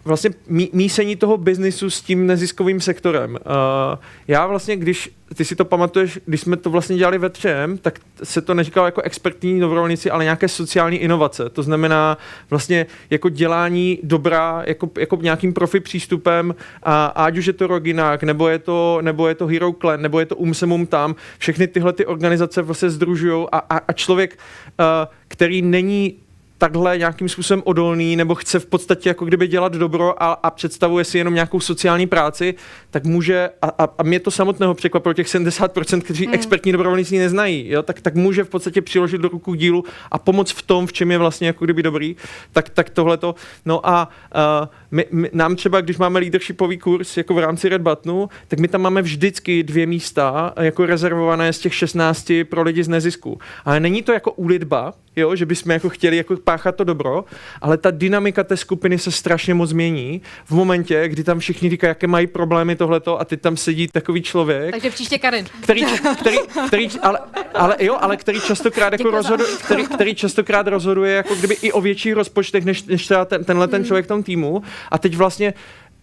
vlastně mísení toho biznisu s tím neziskovým sektorem. Uh, já vlastně, když, ty si to pamatuješ, když jsme to vlastně dělali ve třem, tak se to neříkalo jako expertní dobrovolníci, ale nějaké sociální inovace. To znamená vlastně jako dělání dobrá, jako, jako nějakým profi přístupem, a ať už je to Roginák, nebo je to, nebo je to Hero Clan, nebo je to Umsemum tam, všechny tyhle ty organizace vlastně združují a, a, a člověk, uh, který není takhle nějakým způsobem odolný nebo chce v podstatě jako kdyby dělat dobro a, a představuje si jenom nějakou sociální práci, tak může, a, a, a mě to samotného překvapilo, těch 70%, kteří mm. expertní dobrovolníci neznají, jo, tak, tak může v podstatě přiložit do ruku dílu a pomoct v tom, v čem je vlastně jako kdyby dobrý, tak, tak tohleto. No a uh, my, my, nám třeba, když máme leadershipový kurz jako v rámci Red Buttonu, tak my tam máme vždycky dvě místa jako rezervované z těch 16 pro lidi z nezisku. Ale není to jako úlitba, jo, že bychom jako chtěli jako páchat to dobro, ale ta dynamika té skupiny se strašně moc změní v momentě, kdy tam všichni říkají, jaké mají problémy tohleto a ty tam sedí takový člověk. Takže příště Karin. Který, který, který, ale, ale, jo, ale který častokrát jako rozhoduje, který, který častokrát rozhoduje jako kdyby i o větších rozpočtech, než, než třeba ten, tenhle ten hmm. člověk v tom týmu a teď vlastně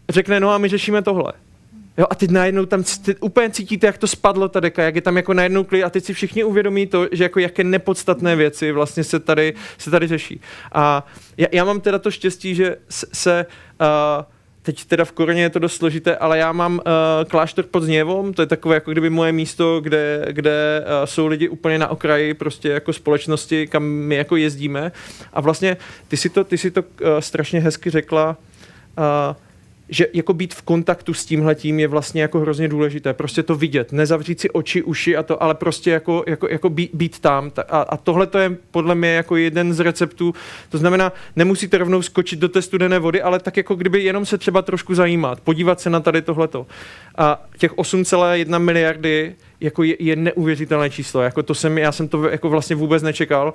řekne, no a my řešíme tohle. Jo, a teď najednou tam ty úplně cítíte, jak to spadlo ta deka, jak je tam jako najednou klid a teď si všichni uvědomí to, že jako jaké nepodstatné věci vlastně se tady, se tady řeší. A já, já mám teda to štěstí, že se uh, teď teda v Koreně je to dost složité, ale já mám uh, kláštor pod Zněvom, to je takové jako kdyby moje místo, kde, kde uh, jsou lidi úplně na okraji prostě jako společnosti, kam my jako jezdíme a vlastně ty si to, ty si to uh, strašně hezky řekla, uh, že jako být v kontaktu s tímhletím je vlastně jako hrozně důležité. Prostě to vidět, nezavřít si oči, uši a to, ale prostě jako, jako, jako být, být tam. A, a tohle to je podle mě jako jeden z receptů. To znamená, nemusíte rovnou skočit do té studené vody, ale tak jako kdyby jenom se třeba trošku zajímat, podívat se na tady tohleto. A těch 8,1 miliardy jako je, je neuvěřitelné číslo. Jako to jsem, já jsem to jako vlastně vůbec nečekal.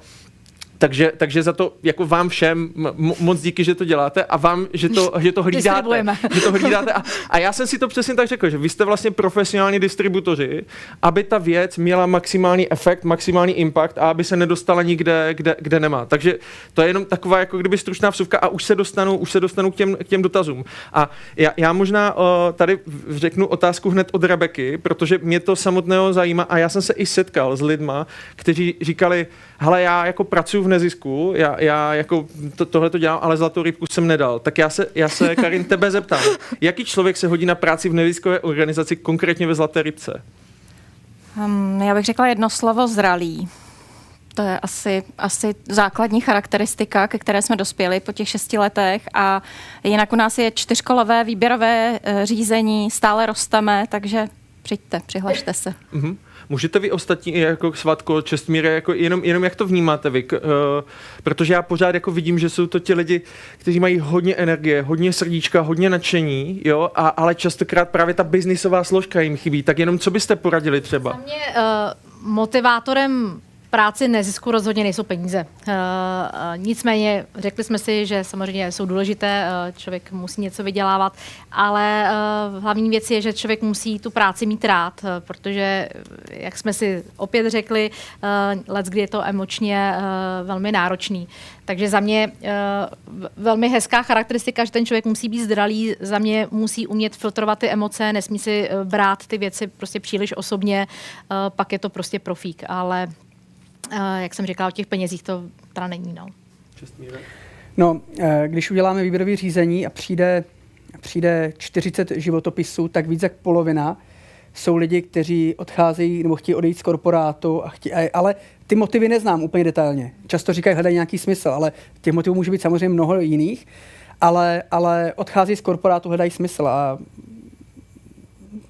Takže, takže za to jako vám všem moc díky, že to děláte a vám, že to, že to hlídáte. Že to hlídáte. A, a já jsem si to přesně tak řekl, že vy jste vlastně profesionální distributoři, aby ta věc měla maximální efekt, maximální impact a aby se nedostala nikde, kde, kde nemá. Takže to je jenom taková jako kdyby stručná vsuvka a už se dostanu, už se dostanu k těm, k těm dotazům. A já, já možná uh, tady řeknu otázku hned od Rebeky, protože mě to samotného zajímá a já jsem se i setkal s lidma, kteří říkali, hele, já jako pracuji v nezisku, já, já jako to, tohle to dělám, ale zlatou rybku jsem nedal. Tak já se, já se Karin, tebe zeptám. Jaký člověk se hodí na práci v neziskové organizaci, konkrétně ve Zlaté rybce? Um, já bych řekla jedno slovo zralý. To je asi, asi základní charakteristika, ke které jsme dospěli po těch šesti letech a jinak u nás je čtyřkolové výběrové e, řízení, stále rosteme, takže přijďte, přihlašte se. Mm-hmm. Můžete vy ostatní, jako Svatko, Čestmíre, jako jenom, jenom jak to vnímáte vy? Uh, protože já pořád jako vidím, že jsou to ti lidi, kteří mají hodně energie, hodně srdíčka, hodně nadšení, jo, a, ale častokrát právě ta biznisová složka jim chybí. Tak jenom co byste poradili třeba? Za mě uh, motivátorem práci nezisku rozhodně nejsou peníze. Uh, uh, nicméně řekli jsme si, že samozřejmě jsou důležité, uh, člověk musí něco vydělávat, ale hlavní věc je, že člověk musí tu práci mít rád, protože, jak jsme si opět řekli, let, kdy je to emočně velmi náročný. Takže za mě velmi hezká charakteristika, že ten člověk musí být zdravý, za mě musí umět filtrovat ty emoce, nesmí si brát ty věci prostě příliš osobně, pak je to prostě profík, ale jak jsem říkala, o těch penězích to teda není. No. No, eh, když uděláme výběrové řízení a přijde, přijde 40 životopisů, tak víc jak polovina jsou lidi, kteří odcházejí nebo chtějí odejít z korporátu, a chtí, ale ty motivy neznám úplně detailně. Často říkají, hledají nějaký smysl, ale těch motivů může být samozřejmě mnoho jiných, ale, ale odchází z korporátu, hledají smysl a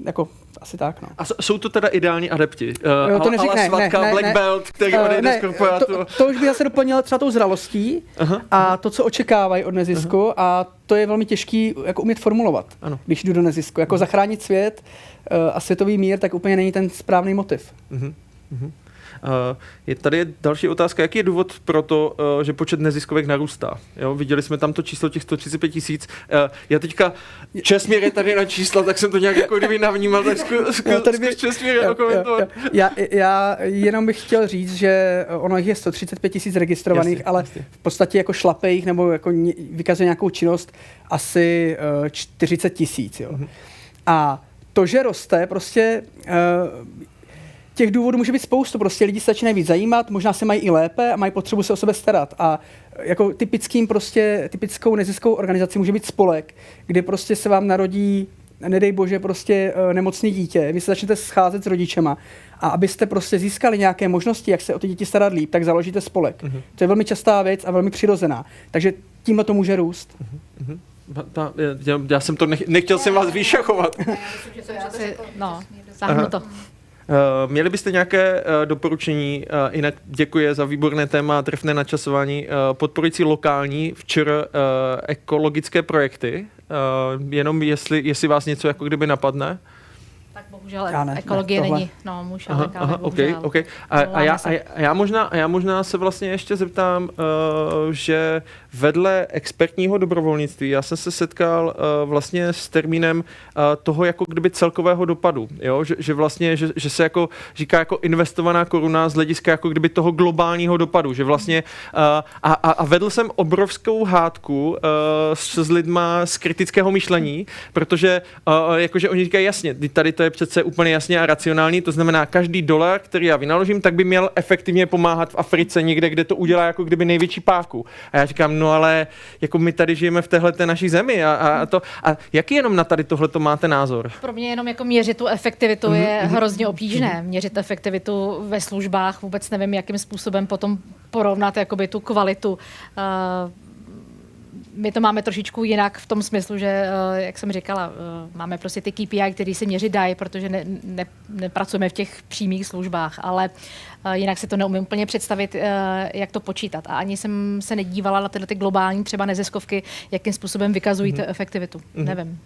jako asi tak, no. A jsou to teda ideální adepti? Uh, jo, to neřík, ale ne, svatka, ne, Black ne, Belt, který uh, ne. To, to už bych zase doplnil třeba tou zralostí uh-huh, a to, co očekávají od nezisku uh-huh. a to je velmi těžký jako umět formulovat, ano. když jdu do nezisku. Jako zachránit svět uh, a světový mír, tak úplně není ten správný motiv. Uh-huh. Uh-huh. Je tady další otázka, jaký je důvod pro to, uh, že počet neziskovek narůstá? Jo, viděli jsme tam to číslo těch 135 tisíc. Uh, já teďka, Česmír je tady na čísla, tak jsem to nějak jako kdyby navnímal, tak zkus, zkus, tady by, Česmír komentovat. Já, já jenom bych chtěl říct, že ono je 135 tisíc registrovaných, jasně, ale jasně. v podstatě jako šlapejích nebo jako vykazuje nějakou činnost asi uh, 40 tisíc. Uh-huh. A to, že roste, prostě uh, těch důvodů může být spoustu. Prostě lidi se začínají víc zajímat, možná se mají i lépe a mají potřebu se o sebe starat. A jako typickým prostě, typickou neziskovou organizací může být spolek, kde prostě se vám narodí nedej bože, prostě uh, nemocný dítě, vy se začnete scházet s rodičema a abyste prostě získali nějaké možnosti, jak se o ty děti starat líp, tak založíte spolek. Uh-huh. To je velmi častá věc a velmi přirozená. Takže tímhle to může růst. Uh-huh. Ta, já, já jsem to nech, nechtěl jsem vás vyšachovat. Já myslím, že to asi, no. Uh, měli byste nějaké uh, doporučení, uh, jinak děkuji za výborné téma, trefné načasování, podporující lokální, včer ekologické projekty, jenom jestli, jestli vás něco jako kdyby napadne? Bohužel já ne, ekologie ne, není. No, muž, aha, ale aha, okay, okay. A, a, já, a, já možná, a já možná se vlastně ještě zeptám, uh, že vedle expertního dobrovolnictví, já jsem se setkal uh, vlastně s termínem uh, toho jako kdyby celkového dopadu, jo? Že, že vlastně, že, že se jako říká jako investovaná koruna z hlediska jako kdyby toho globálního dopadu, že vlastně uh, a, a, a vedl jsem obrovskou hádku uh, s, s lidma z kritického myšlení, protože uh, jakože oni říkají jasně, tady to je přece úplně jasně a racionální, to znamená, každý dolar, který já vynaložím, tak by měl efektivně pomáhat v Africe někde, kde to udělá jako kdyby největší pávku. A já říkám, no ale jako my tady žijeme v téhle naší zemi a, a, to, a jaký jenom na tady tohle to máte názor? Pro mě jenom jako měřit tu efektivitu mm-hmm. je mhm. hrozně obtížné. Měřit efektivitu ve službách, vůbec nevím, jakým způsobem potom porovnat jakoby tu kvalitu. Uh, my to máme trošičku jinak v tom smyslu, že, eh, jak jsem říkala, eh, máme prostě ty KPI, které se měřit dají, protože ne, ne, nepracujeme v těch přímých službách, ale eh, jinak si to neumím úplně představit, jak to počítat. A ani jsem se nedívala na tyhle ty globální třeba neziskovky, jakým způsobem vykazují mm-hmm. tu efektivitu. Mm-hmm. Nevím.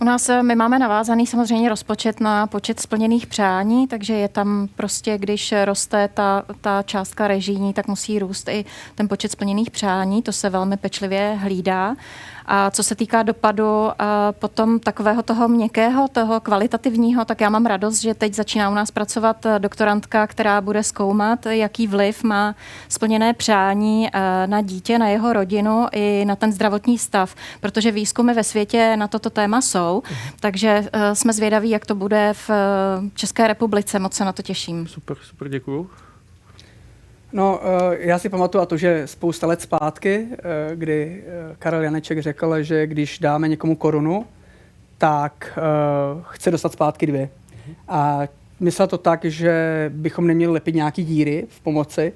U nás eh, my máme navázaný samozřejmě rozpočet na počet splněných přání, takže je tam prostě, když roste ta, ta částka režijní, tak musí růst i ten počet splněných přání, to se velmi pečlivě hlídá. A co se týká dopadu a potom takového toho měkkého, toho kvalitativního, tak já mám radost, že teď začíná u nás pracovat doktorantka, která bude zkoumat, jaký vliv má splněné přání na dítě, na jeho rodinu i na ten zdravotní stav, protože výzkumy ve světě na toto téma jsou, takže jsme zvědaví, jak to bude v České republice, moc se na to těším. Super, super, děkuju. No, eh, já si pamatuju a to, že spousta let zpátky, eh, kdy eh, Karel Janeček řekl, že když dáme někomu korunu, tak chce dostat zpátky dvě. A myslel to tak, že bychom neměli lepit nějaký díry v pomoci,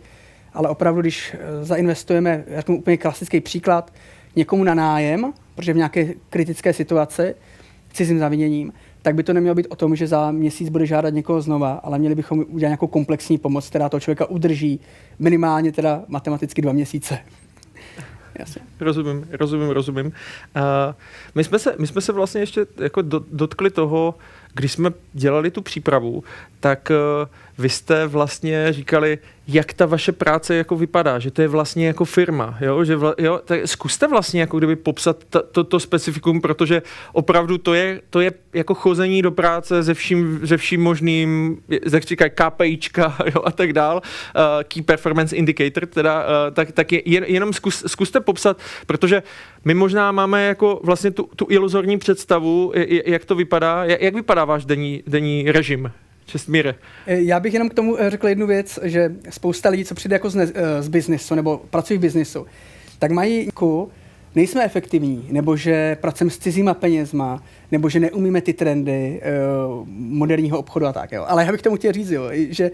ale opravdu, když zainvestujeme, já tomu úplně klasický příklad, někomu na nájem, protože v nějaké kritické situaci, cizím zaviněním, tak by to nemělo být o tom, že za měsíc bude žádat někoho znova, ale měli bychom udělat nějakou komplexní pomoc, která toho člověka udrží minimálně teda matematicky dva měsíce. Jasně. Rozumím, rozumím, rozumím. Uh, my, jsme se, my jsme se vlastně ještě jako dotkli toho, když jsme dělali tu přípravu, tak uh, vy jste vlastně říkali, jak ta vaše práce jako vypadá, že to je vlastně jako firma, jo, že vla, jo, tak zkuste vlastně jako kdyby popsat to, to, to specifikum, protože opravdu to je, to je jako chození do práce ze vším, ze vším možným, jak říkají KPIčka, jo, a tak dál, uh, Key Performance Indicator, teda, uh, tak, tak je, jen, jenom zkus, zkuste popsat, protože my možná máme jako vlastně tu, tu iluzorní představu, jak to vypadá, jak, vypadá váš denní, denní režim, Čestmíre. Eh, já bych jenom k tomu eh, řekl jednu věc, že spousta lidí, co přijde jako z, ne, eh, z biznesu nebo pracují v biznesu, tak mají jako, nejsme efektivní, nebo že pracujeme s cizíma penězma, nebo že neumíme ty trendy uh, moderního obchodu a tak. Jo. Ale já bych tomu chtěl říct, jo, že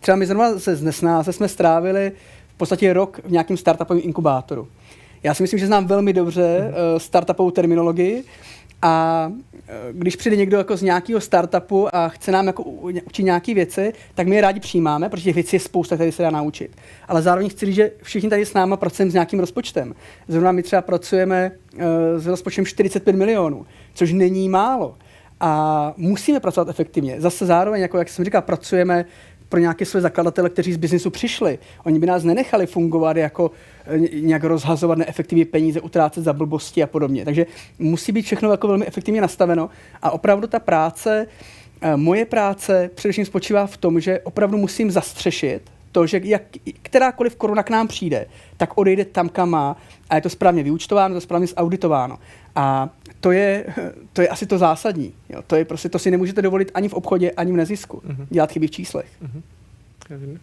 třeba my zrovna se z Nesnáze jsme strávili v podstatě rok v nějakém startupovém inkubátoru. Já si myslím, že znám velmi dobře uh, startupovou terminologii a e, když přijde někdo jako z nějakého startupu a chce nám jako učit nějaké věci, tak my je rádi přijímáme, protože těch věcí je spousta, které se dá naučit. Ale zároveň chci říct, že všichni tady s náma pracujeme s nějakým rozpočtem. Zrovna my třeba pracujeme uh, s rozpočtem 45 milionů, což není málo. A musíme pracovat efektivně. Zase zároveň, jako jak jsem říkal, pracujeme pro nějaké své zakladatele, kteří z biznisu přišli. Oni by nás nenechali fungovat jako eh, nějak rozhazovat neefektivní peníze, utrácet za blbosti a podobně. Takže musí být všechno jako velmi efektivně nastaveno a opravdu ta práce, eh, moje práce především spočívá v tom, že opravdu musím zastřešit to, že jak, kterákoliv koruna k nám přijde, tak odejde tam, kam má a je to správně vyúčtováno, to správně zauditováno. A to je, to je asi to zásadní. Jo. To, je prostě, to si nemůžete dovolit ani v obchodě, ani v nezisku. Uh-huh. Dělat chyby v číslech. Uh-huh.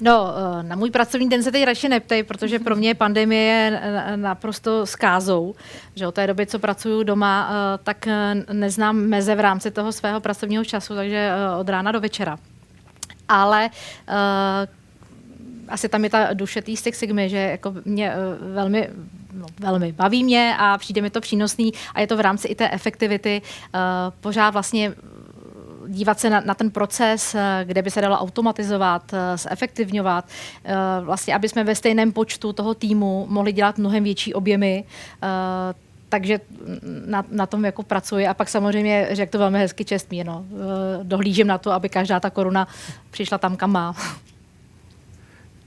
No, eh, na můj pracovní den se teď radši neptej, protože pro mě pandemie je naprosto skázou. Že od té doby, co pracuju doma, eh, tak eh, neznám meze v rámci toho svého pracovního času, takže od rána do večera. Ale asi tam je ta duše té Six Sigmy, že jako mě velmi no, velmi baví mě a přijde mi to přínosný a je to v rámci i té efektivity uh, pořád vlastně dívat se na, na ten proces, eh, kde by se dalo automatizovat, uh, zefektivňovat, vlastně, aby jsme ve stejném počtu toho týmu mohli dělat mnohem větší objemy, takže na, na tom jako pracuji a pak samozřejmě, řekl to velmi hezky čestmí, no, dohlížím na to, aby každá ta koruna přišla tam, kam má.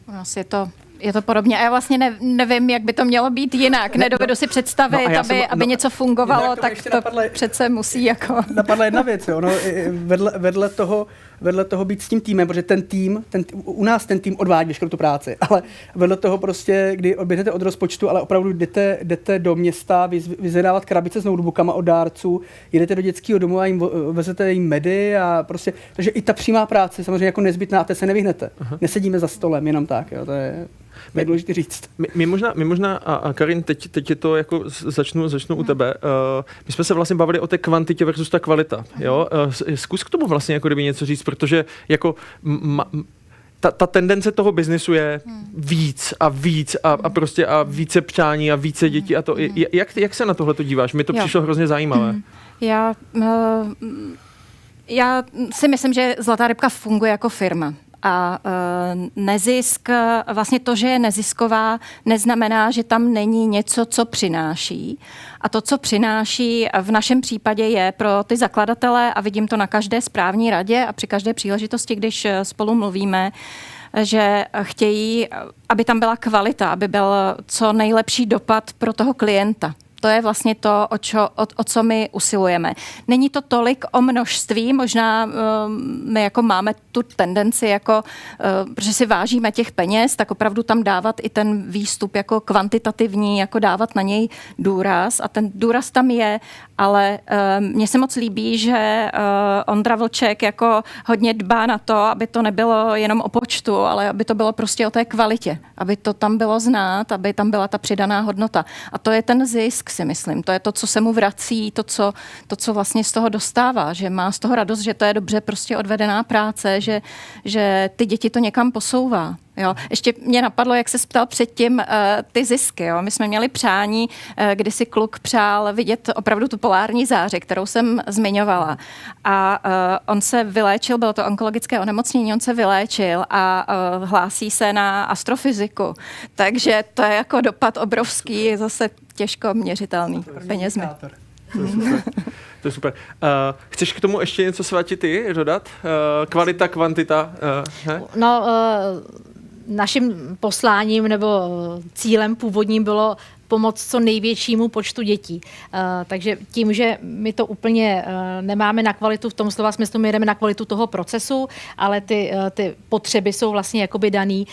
Asi je to je to podobně. A já vlastně ne, nevím, jak by to mělo být jinak. Ne, Nedovedu no, si představit, no aby, jsem, aby no, něco fungovalo, tak to napadle, přece musí jako... Napadla jedna věc, jo. No, vedle, vedle toho vedle toho být s tím týmem, protože ten tým, ten, u nás ten tým odvádí veškerou tu práci, ale vedle toho prostě, kdy odběhnete od rozpočtu, ale opravdu jdete, jdete do města vyzvedávat krabice s notebookama od dárců, jedete do dětského domu a jim vezete jim medy a prostě, takže i ta přímá práce samozřejmě jako nezbytná a té se nevyhnete. Aha. Nesedíme za stolem jenom tak, jo, to je je důležité říct. My, my možná, my možná a, a Karin, teď, teď je to jako začnu, začnu u tebe. Uh, my jsme se vlastně bavili o té kvantitě versus ta kvalita. Jo? Uh, zkus k tomu vlastně jako kdyby něco říct, protože jako ma, ta, ta tendence toho biznisu je víc a víc a, a prostě a více přání a více dětí a to. Je- Jak, jak se na tohle to díváš? Mi to Jo. přišlo hrozně zajímavé. Já, uh, já si myslím, že Zlatá rybka funguje jako firma. A uh, nezisk, vlastně to, že je nezisková, neznamená, že tam není něco, co přináší. A to, co přináší v našem případě je pro ty zakladatele, a vidím to na každé správní radě a při každé příležitosti, když eh, spolu mluvíme, že chtějí, aby tam byla kvalita, aby byl co nejlepší dopad pro toho klienta. To je vlastně to, o, čo, o, o co my usilujeme. Není to tolik o množství, možná um, my jako máme tu tendenci, jako, uh, protože si vážíme těch peněz, tak opravdu tam dávat i ten výstup jako kvantitativní, jako dávat na něj důraz a ten důraz tam je, ale uh, mně se moc líbí, že uh, Ondra Vlček jako hodně dbá na to, aby to nebylo jenom o počtu, ale aby to bylo prostě o té kvalitě, aby to tam bylo znát, aby tam byla ta přidaná hodnota. A to je ten zisk, si myslím. To je to, co se mu vrací, to co, to, co vlastně z toho dostává, že má z toho radost, že to je dobře prostě odvedená práce, že, že ty děti to někam posouvá. Jo. Ještě mě napadlo, jak se ptal předtím uh, ty zisky. Jo. My jsme měli přání, uh, kdy si kluk přál vidět opravdu tu polární záře, kterou jsem zmiňovala. A uh, on se vyléčil, bylo to onkologické onemocnění, on se vyléčil a uh, hlásí se na astrofyziku. Takže to je jako dopad obrovský, zase těžko měřitelný penězmi. To je super. To je super. Uh, chceš k tomu ještě něco svatě ty dodat? Uh, kvalita, kvantita? Uh? No, uh, naším posláním nebo cílem původním bylo pomoct co největšímu počtu dětí. Uh, takže tím, že my to úplně uh, nemáme na kvalitu v tom slova smyslu, my jdeme na kvalitu toho procesu, ale ty, uh, ty potřeby jsou vlastně jakoby daný.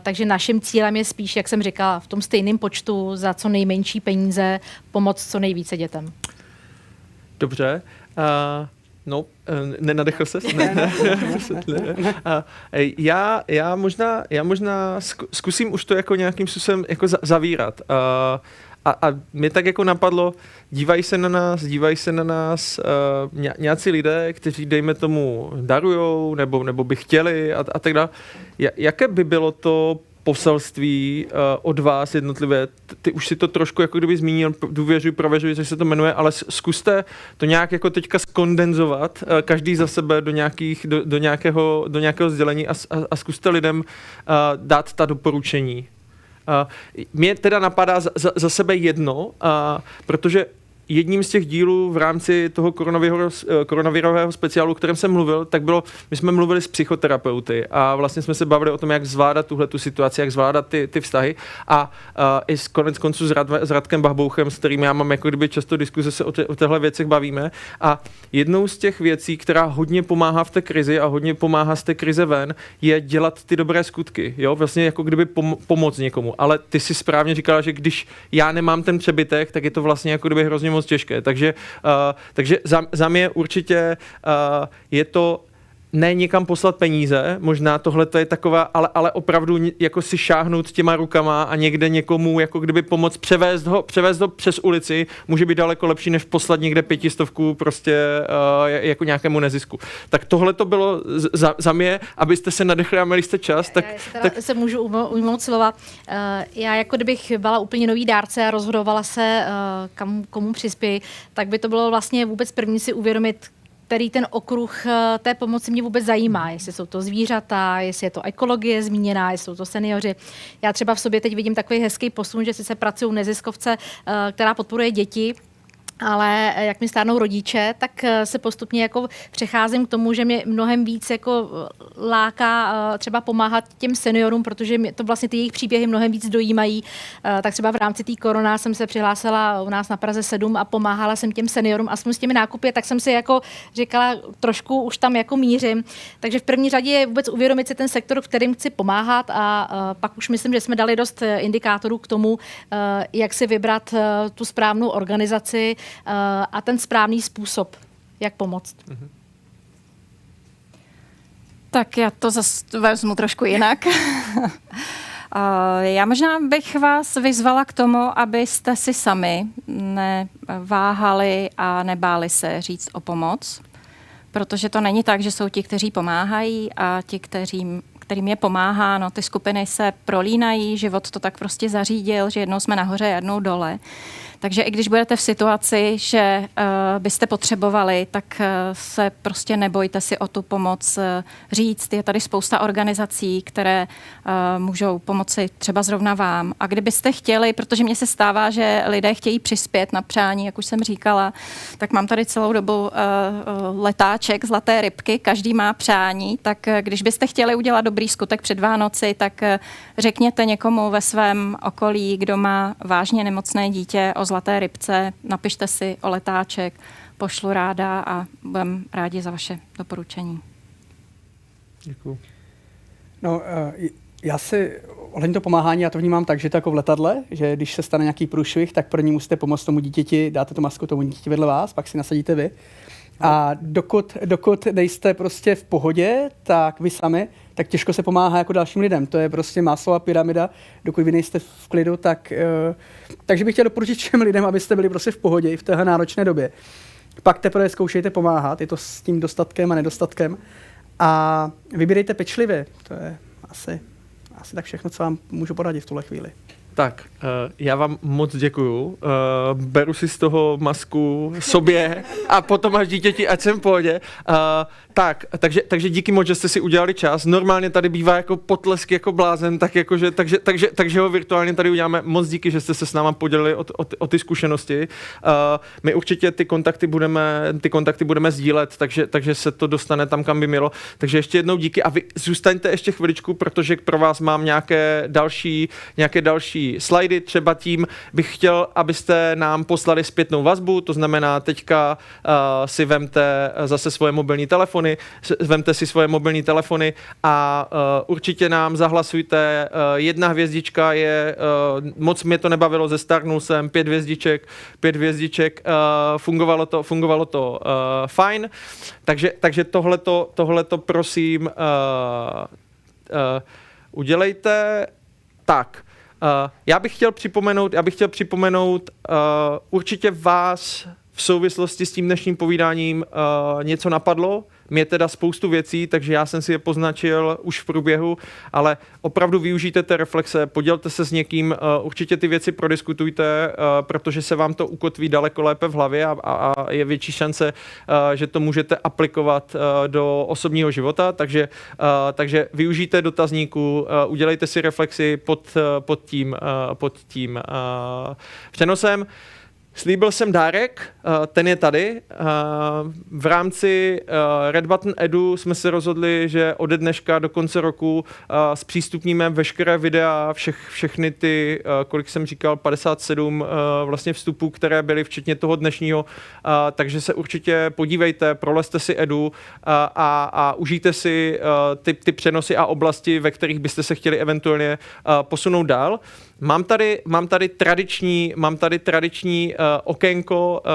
Takže naším cílem je spíš, jak jsem říkala, v tom stejném počtu za co nejmenší peníze pomoct co nejvíce dětem. Dobře. Uh, no, nenadechl ses? Ne, ne. ne. Uh, já, já, možná, já možná zku- zkusím už to jako nějakým způsobem jako za- zavírat. Uh, a, a mě tak jako napadlo, dívají se na nás, dívají se na nás uh, ně, nějací lidé, kteří, dejme tomu, darujou, nebo, nebo by chtěli a, a tak dále. Ja- Jaké by bylo to poselství uh, od vás jednotlivé. T- Ty už si to trošku jako kdyby zmínil, důvěřuji, prověřuji, co se to jmenuje, ale zkuste to nějak jako teďka skondenzovat, uh, každý za sebe do, nějakých, do, do, nějakého, do nějakého sdělení a, a, a zkuste lidem uh, dát ta doporučení. Uh, mě teda napadá za, za, za sebe jedno, uh, protože jedním z těch dílů v rámci toho koronavirového, koronavirového speciálu, o kterém jsem mluvil, tak bylo, my jsme mluvili s psychoterapeuty a vlastně jsme se bavili o tom, jak zvládat tuhle tu situaci, jak zvládat ty, ty vztahy a uh, i s konec konců s, Rad, s Radkem Bahbouchem, s kterým já mám jako kdyby často diskuze, se o, te, o těchto věcech bavíme. A jednou z těch věcí, která hodně pomáhá v té krizi a hodně pomáhá z té krize ven, je dělat ty dobré skutky, jo, vlastně jako kdyby pom- pomoct někomu, ale ty si správně říkala, že když já nemám ten přebytek, tak je to vlastně jako kdyby hrozně moc těžké, takže, uh, takže za, za mě určitě uh, je to ne někam poslat peníze, možná tohle to je taková, ale, ale opravdu jako si šáhnout těma rukama a někde někomu jako kdyby pomoct převést ho, převést ho přes ulici, může být daleko lepší, než poslat někde pětistovku prostě uh, jako nějakému nezisku. Tak tohle to bylo za, za mě, abyste se nadechli a měli jste čas, tak, já tak se můžu ujmo- ujmout slova. Uh, já jako kdybych byla úplně nový dárce a rozhodovala se, uh, kam, komu přispěji, tak by to bylo vlastně vůbec první si uvědomit, který ten okruh eh, té pomoci mě vůbec zajímá. Jestli jsou to zvířata, jestli je to ekologie zmíněná, jestli jsou to seniori. Já třeba v sobě teď vidím takový hezký posun, že sice pracuji neziskovce, eh, která podporuje děti, ale eh, jak mi stárnou rodiče, tak eh, se postupně jako přecházím k tomu, že mě mnohem víc jako eh, láká třeba pomáhat těm seniorům, protože mě to vlastně ty jejich příběhy mnohem víc dojímají. Tak třeba v rámci té korona jsem se přihlásila u nás na Praze 7 a pomáhala jsem těm seniorům a s těmi nákupy, tak jsem si jako říkala, trošku už tam jako mířím. Takže v první řadě je vůbec uvědomit si ten sektor, v kterým chci pomáhat a pak už myslím, že jsme dali dost indikátorů k tomu, jak si vybrat tu správnou organizaci a ten správný způsob, jak pomoct. Tak já to zase vezmu trošku jinak. Eh, Já možná bych vás vyzvala k tomu, abyste si sami neváhali a nebáli se říct o pomoc, protože to není tak, že jsou ti, kteří pomáhají a ti, kteří, kterým je pomáhá. No, ty skupiny se prolínají, život to tak prostě zařídil, že jednou jsme nahoře, jednou dole. Takže i když budete v situaci, že uh, byste potřebovali, tak uh, se prostě nebojte si o tu pomoc uh, říct. Je tady spousta organizací, které uh, můžou pomoci třeba zrovna vám. A kdybyste chtěli, protože mně se stává, že lidé chtějí přispět na přání, jak už jsem říkala, tak mám tady celou dobu uh, letáček zlaté rybky, každý má přání, tak uh, když byste chtěli udělat dobrý skutek před Vánoci, tak uh, řekněte někomu ve svém okolí, kdo má vážně nemocné dítě o zlaté rybce, napište si o letáček, pošlu ráda a budem rádi za vaše doporučení. Děkuji. No, eh, já si ohledně to pomáhání, já to vnímám tak, že to jako v letadle, že když se stane nějaký průšvih, tak první musíte pomoct tomu dítěti, dáte tu masku tomu dítěti vedle vás, pak si nasadíte vy. A dokud, dokud nejste prostě v pohodě, tak vy sami, tak těžko se pomáhá jako dalším lidem. To je prostě máslová pyramida. Dokud vy nejste v klidu, tak... Uh, takže bych chtěl doporučit všem lidem, abyste byli prostě v pohodě i v téhle náročné době. Pak teprve zkoušejte pomáhat, je to s tím dostatkem a nedostatkem. A vybírejte pečlivě. To je asi, asi tak všechno, co vám můžu poradit v tuhle chvíli. Tak, uh, já vám moc děkuju. Uh, beru si z toho masku sobě a potom až dítěti, ať jsem v pohodě. Uh, tak, takže, takže díky moc, že jste si udělali čas. Normálně tady bývá jako potlesk jako blázen, tak jakože, takže, takže, takže ho virtuálně tady uděláme. Moc díky, že jste se s náma podělili o, o, o ty zkušenosti. My určitě ty kontakty budeme, ty kontakty budeme sdílet, takže, takže se to dostane tam, kam by mělo. Takže ještě jednou díky a vy zůstaňte ještě chviličku, protože pro vás mám nějaké další, nějaké další slajdy. Třeba tím bych chtěl, abyste nám poslali zpětnou vazbu, to znamená teďka uh, si vemte zase svoje mobilní telefony, vemte si svoje mobilní telefony a uh, určitě nám zahlasujte. Uh, jedna hvězdička je, uh, moc mě to nebavilo, ze starnul jsem, pět hvězdiček, pět hvězdiček, uh, fungovalo to, fungovalo to uh, fajn. Takže, takže tohleto, tohleto prosím uh, uh, udělejte tak. Uh, já bych chtěl připomenout, já bych chtěl připomenout uh, určitě vás v souvislosti s tím dnešním povídáním uh, něco napadlo, mě teda spoustu věcí, takže já jsem si je poznačil už v průběhu, ale opravdu využijte té reflexe, podělte se s někým, uh, určitě ty věci prodiskutujte, uh, protože se vám to ukotví daleko lépe v hlavě a, a, a je větší šance, uh, že to můžete aplikovat do osobního života, takže, takže využijte dotazníku, udělejte si reflexy pod, pod tím, pod tím přenosem. Slíbil jsem dárek, eh, ten je tady. Eh, v rámci eh, Red Button Edu jsme se rozhodli, že ode dneška do konce roku zpřístupníme veškeré videa, všech, všechny ty, kolik jsem říkal, 57 vlastně vstupů, které byly, včetně toho dnešního. Takže se určitě podívejte, proleste si Edu a, a, a užijte si ty, ty přenosy a oblasti, ve kterých byste se chtěli eventuálně posunout dál. Mám tady, mám tady tradiční, mám tady tradiční uh, okénko. Uh,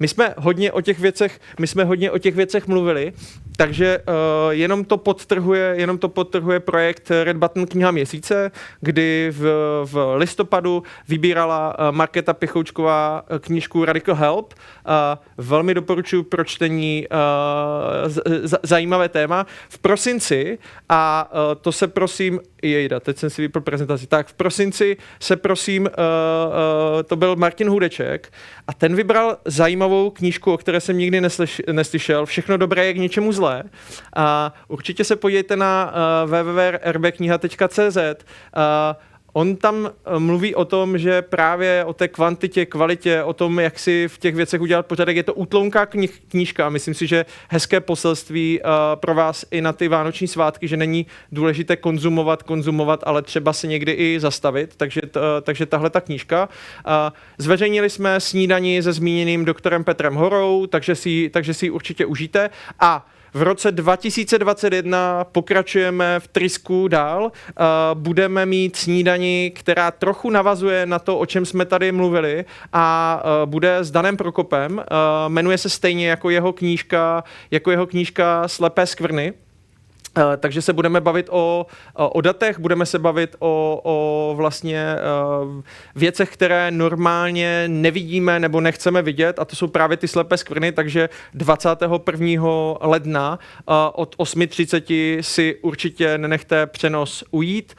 my jsme hodně o těch věcech, my jsme hodně o těch věcech mluvili, takže uh, jenom to podtrhuje, jenom to podtrhuje projekt Red Button kniha měsíce, kdy v, v listopadu vybírala uh, Markéta Pichoučková knížku Radical Help. Uh, velmi doporučuji pro čtení uh, z, z, zajímavé téma. V prosinci, a uh, to se prosím, jejda, teď jsem si vypl prezentaci, tak v prosinci se prosím, uh, uh, to byl Martin Hudeček a ten vybral zajímavou knížku, o které jsem nikdy neslyš, neslyšel, Všechno dobré je k něčemu zlé. A určitě se podívejte na uh, www.rbkniha.cz. Uh, On tam eh, mluví o tom, že právě o té kvantitě, kvalitě, o tom, jak si v těch věcech udělat pořádek. Je to útlounká knih, knížka. Myslím si, že hezké poselství uh, pro vás i na ty vánoční svátky, že není důležité konzumovat, konzumovat, ale třeba se někdy i zastavit. Takže, t, uh, takže tahle ta knížka. Uh, zveřejnili jsme snídaní se zmíněným doktorem Petrem Horou, takže si, takže si ji určitě užijte. A v roce 2021 pokračujeme v Trisku dál. Uh, budeme mít snídani, která trochu navazuje na to, o čem jsme tady mluvili a uh, bude s Danem Prokopem. Uh, jmenuje se stejně jako jeho knížka, jako jeho knížka Slepé skvrny. Uh, takže se budeme bavit o, o datech, budeme se bavit o, o vlastně uh, věcech, které normálně nevidíme nebo nechceme vidět a to jsou právě ty slepé skvrny, takže 21. ledna od 8.30 si určitě nenechte přenos ujít.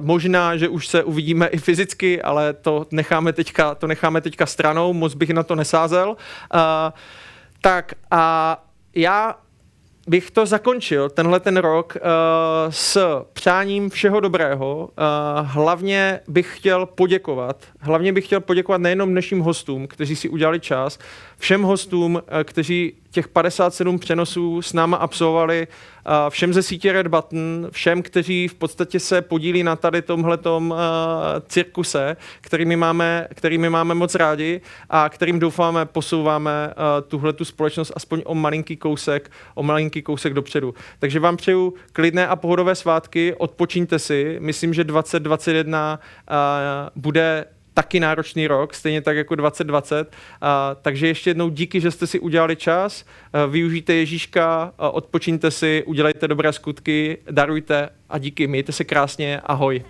Možná, že už se uvidíme i fyzicky, ale to necháme teďka, to necháme teďka stranou, moc bych na to nesázel. Tak a já bych to zakončil, tenhle ten rok, uh, s přáním všeho dobrého. Uh, hlavně bych chtěl poděkovat, hlavně bych chtěl poděkovat nejenom dnešním hostům, kteří si udělali čas, všem hostům, uh, kteří těch 57 přenosů s náma absolvovali, uh, všem ze sítě Red Button, všem, kteří v podstatě se podílí na tady tomhletom uh, cirkuse, kterými máme, kterými máme moc rádi a kterým doufáme posouváme uh, tuhle tu společnost aspoň o malinký kousek, o malinký kousek dopředu. Takže vám přeju klidné a pohodové svátky, odpočíňte si. Myslím, že 2021 uh, bude taky náročný rok, stejně tak jako 2020. A, takže ještě jednou díky, že jste si udělali čas, a, využijte Ježíška, a odpočíňte si, udělejte dobré skutky, darujte a díky, mějte se krásně, ahoj.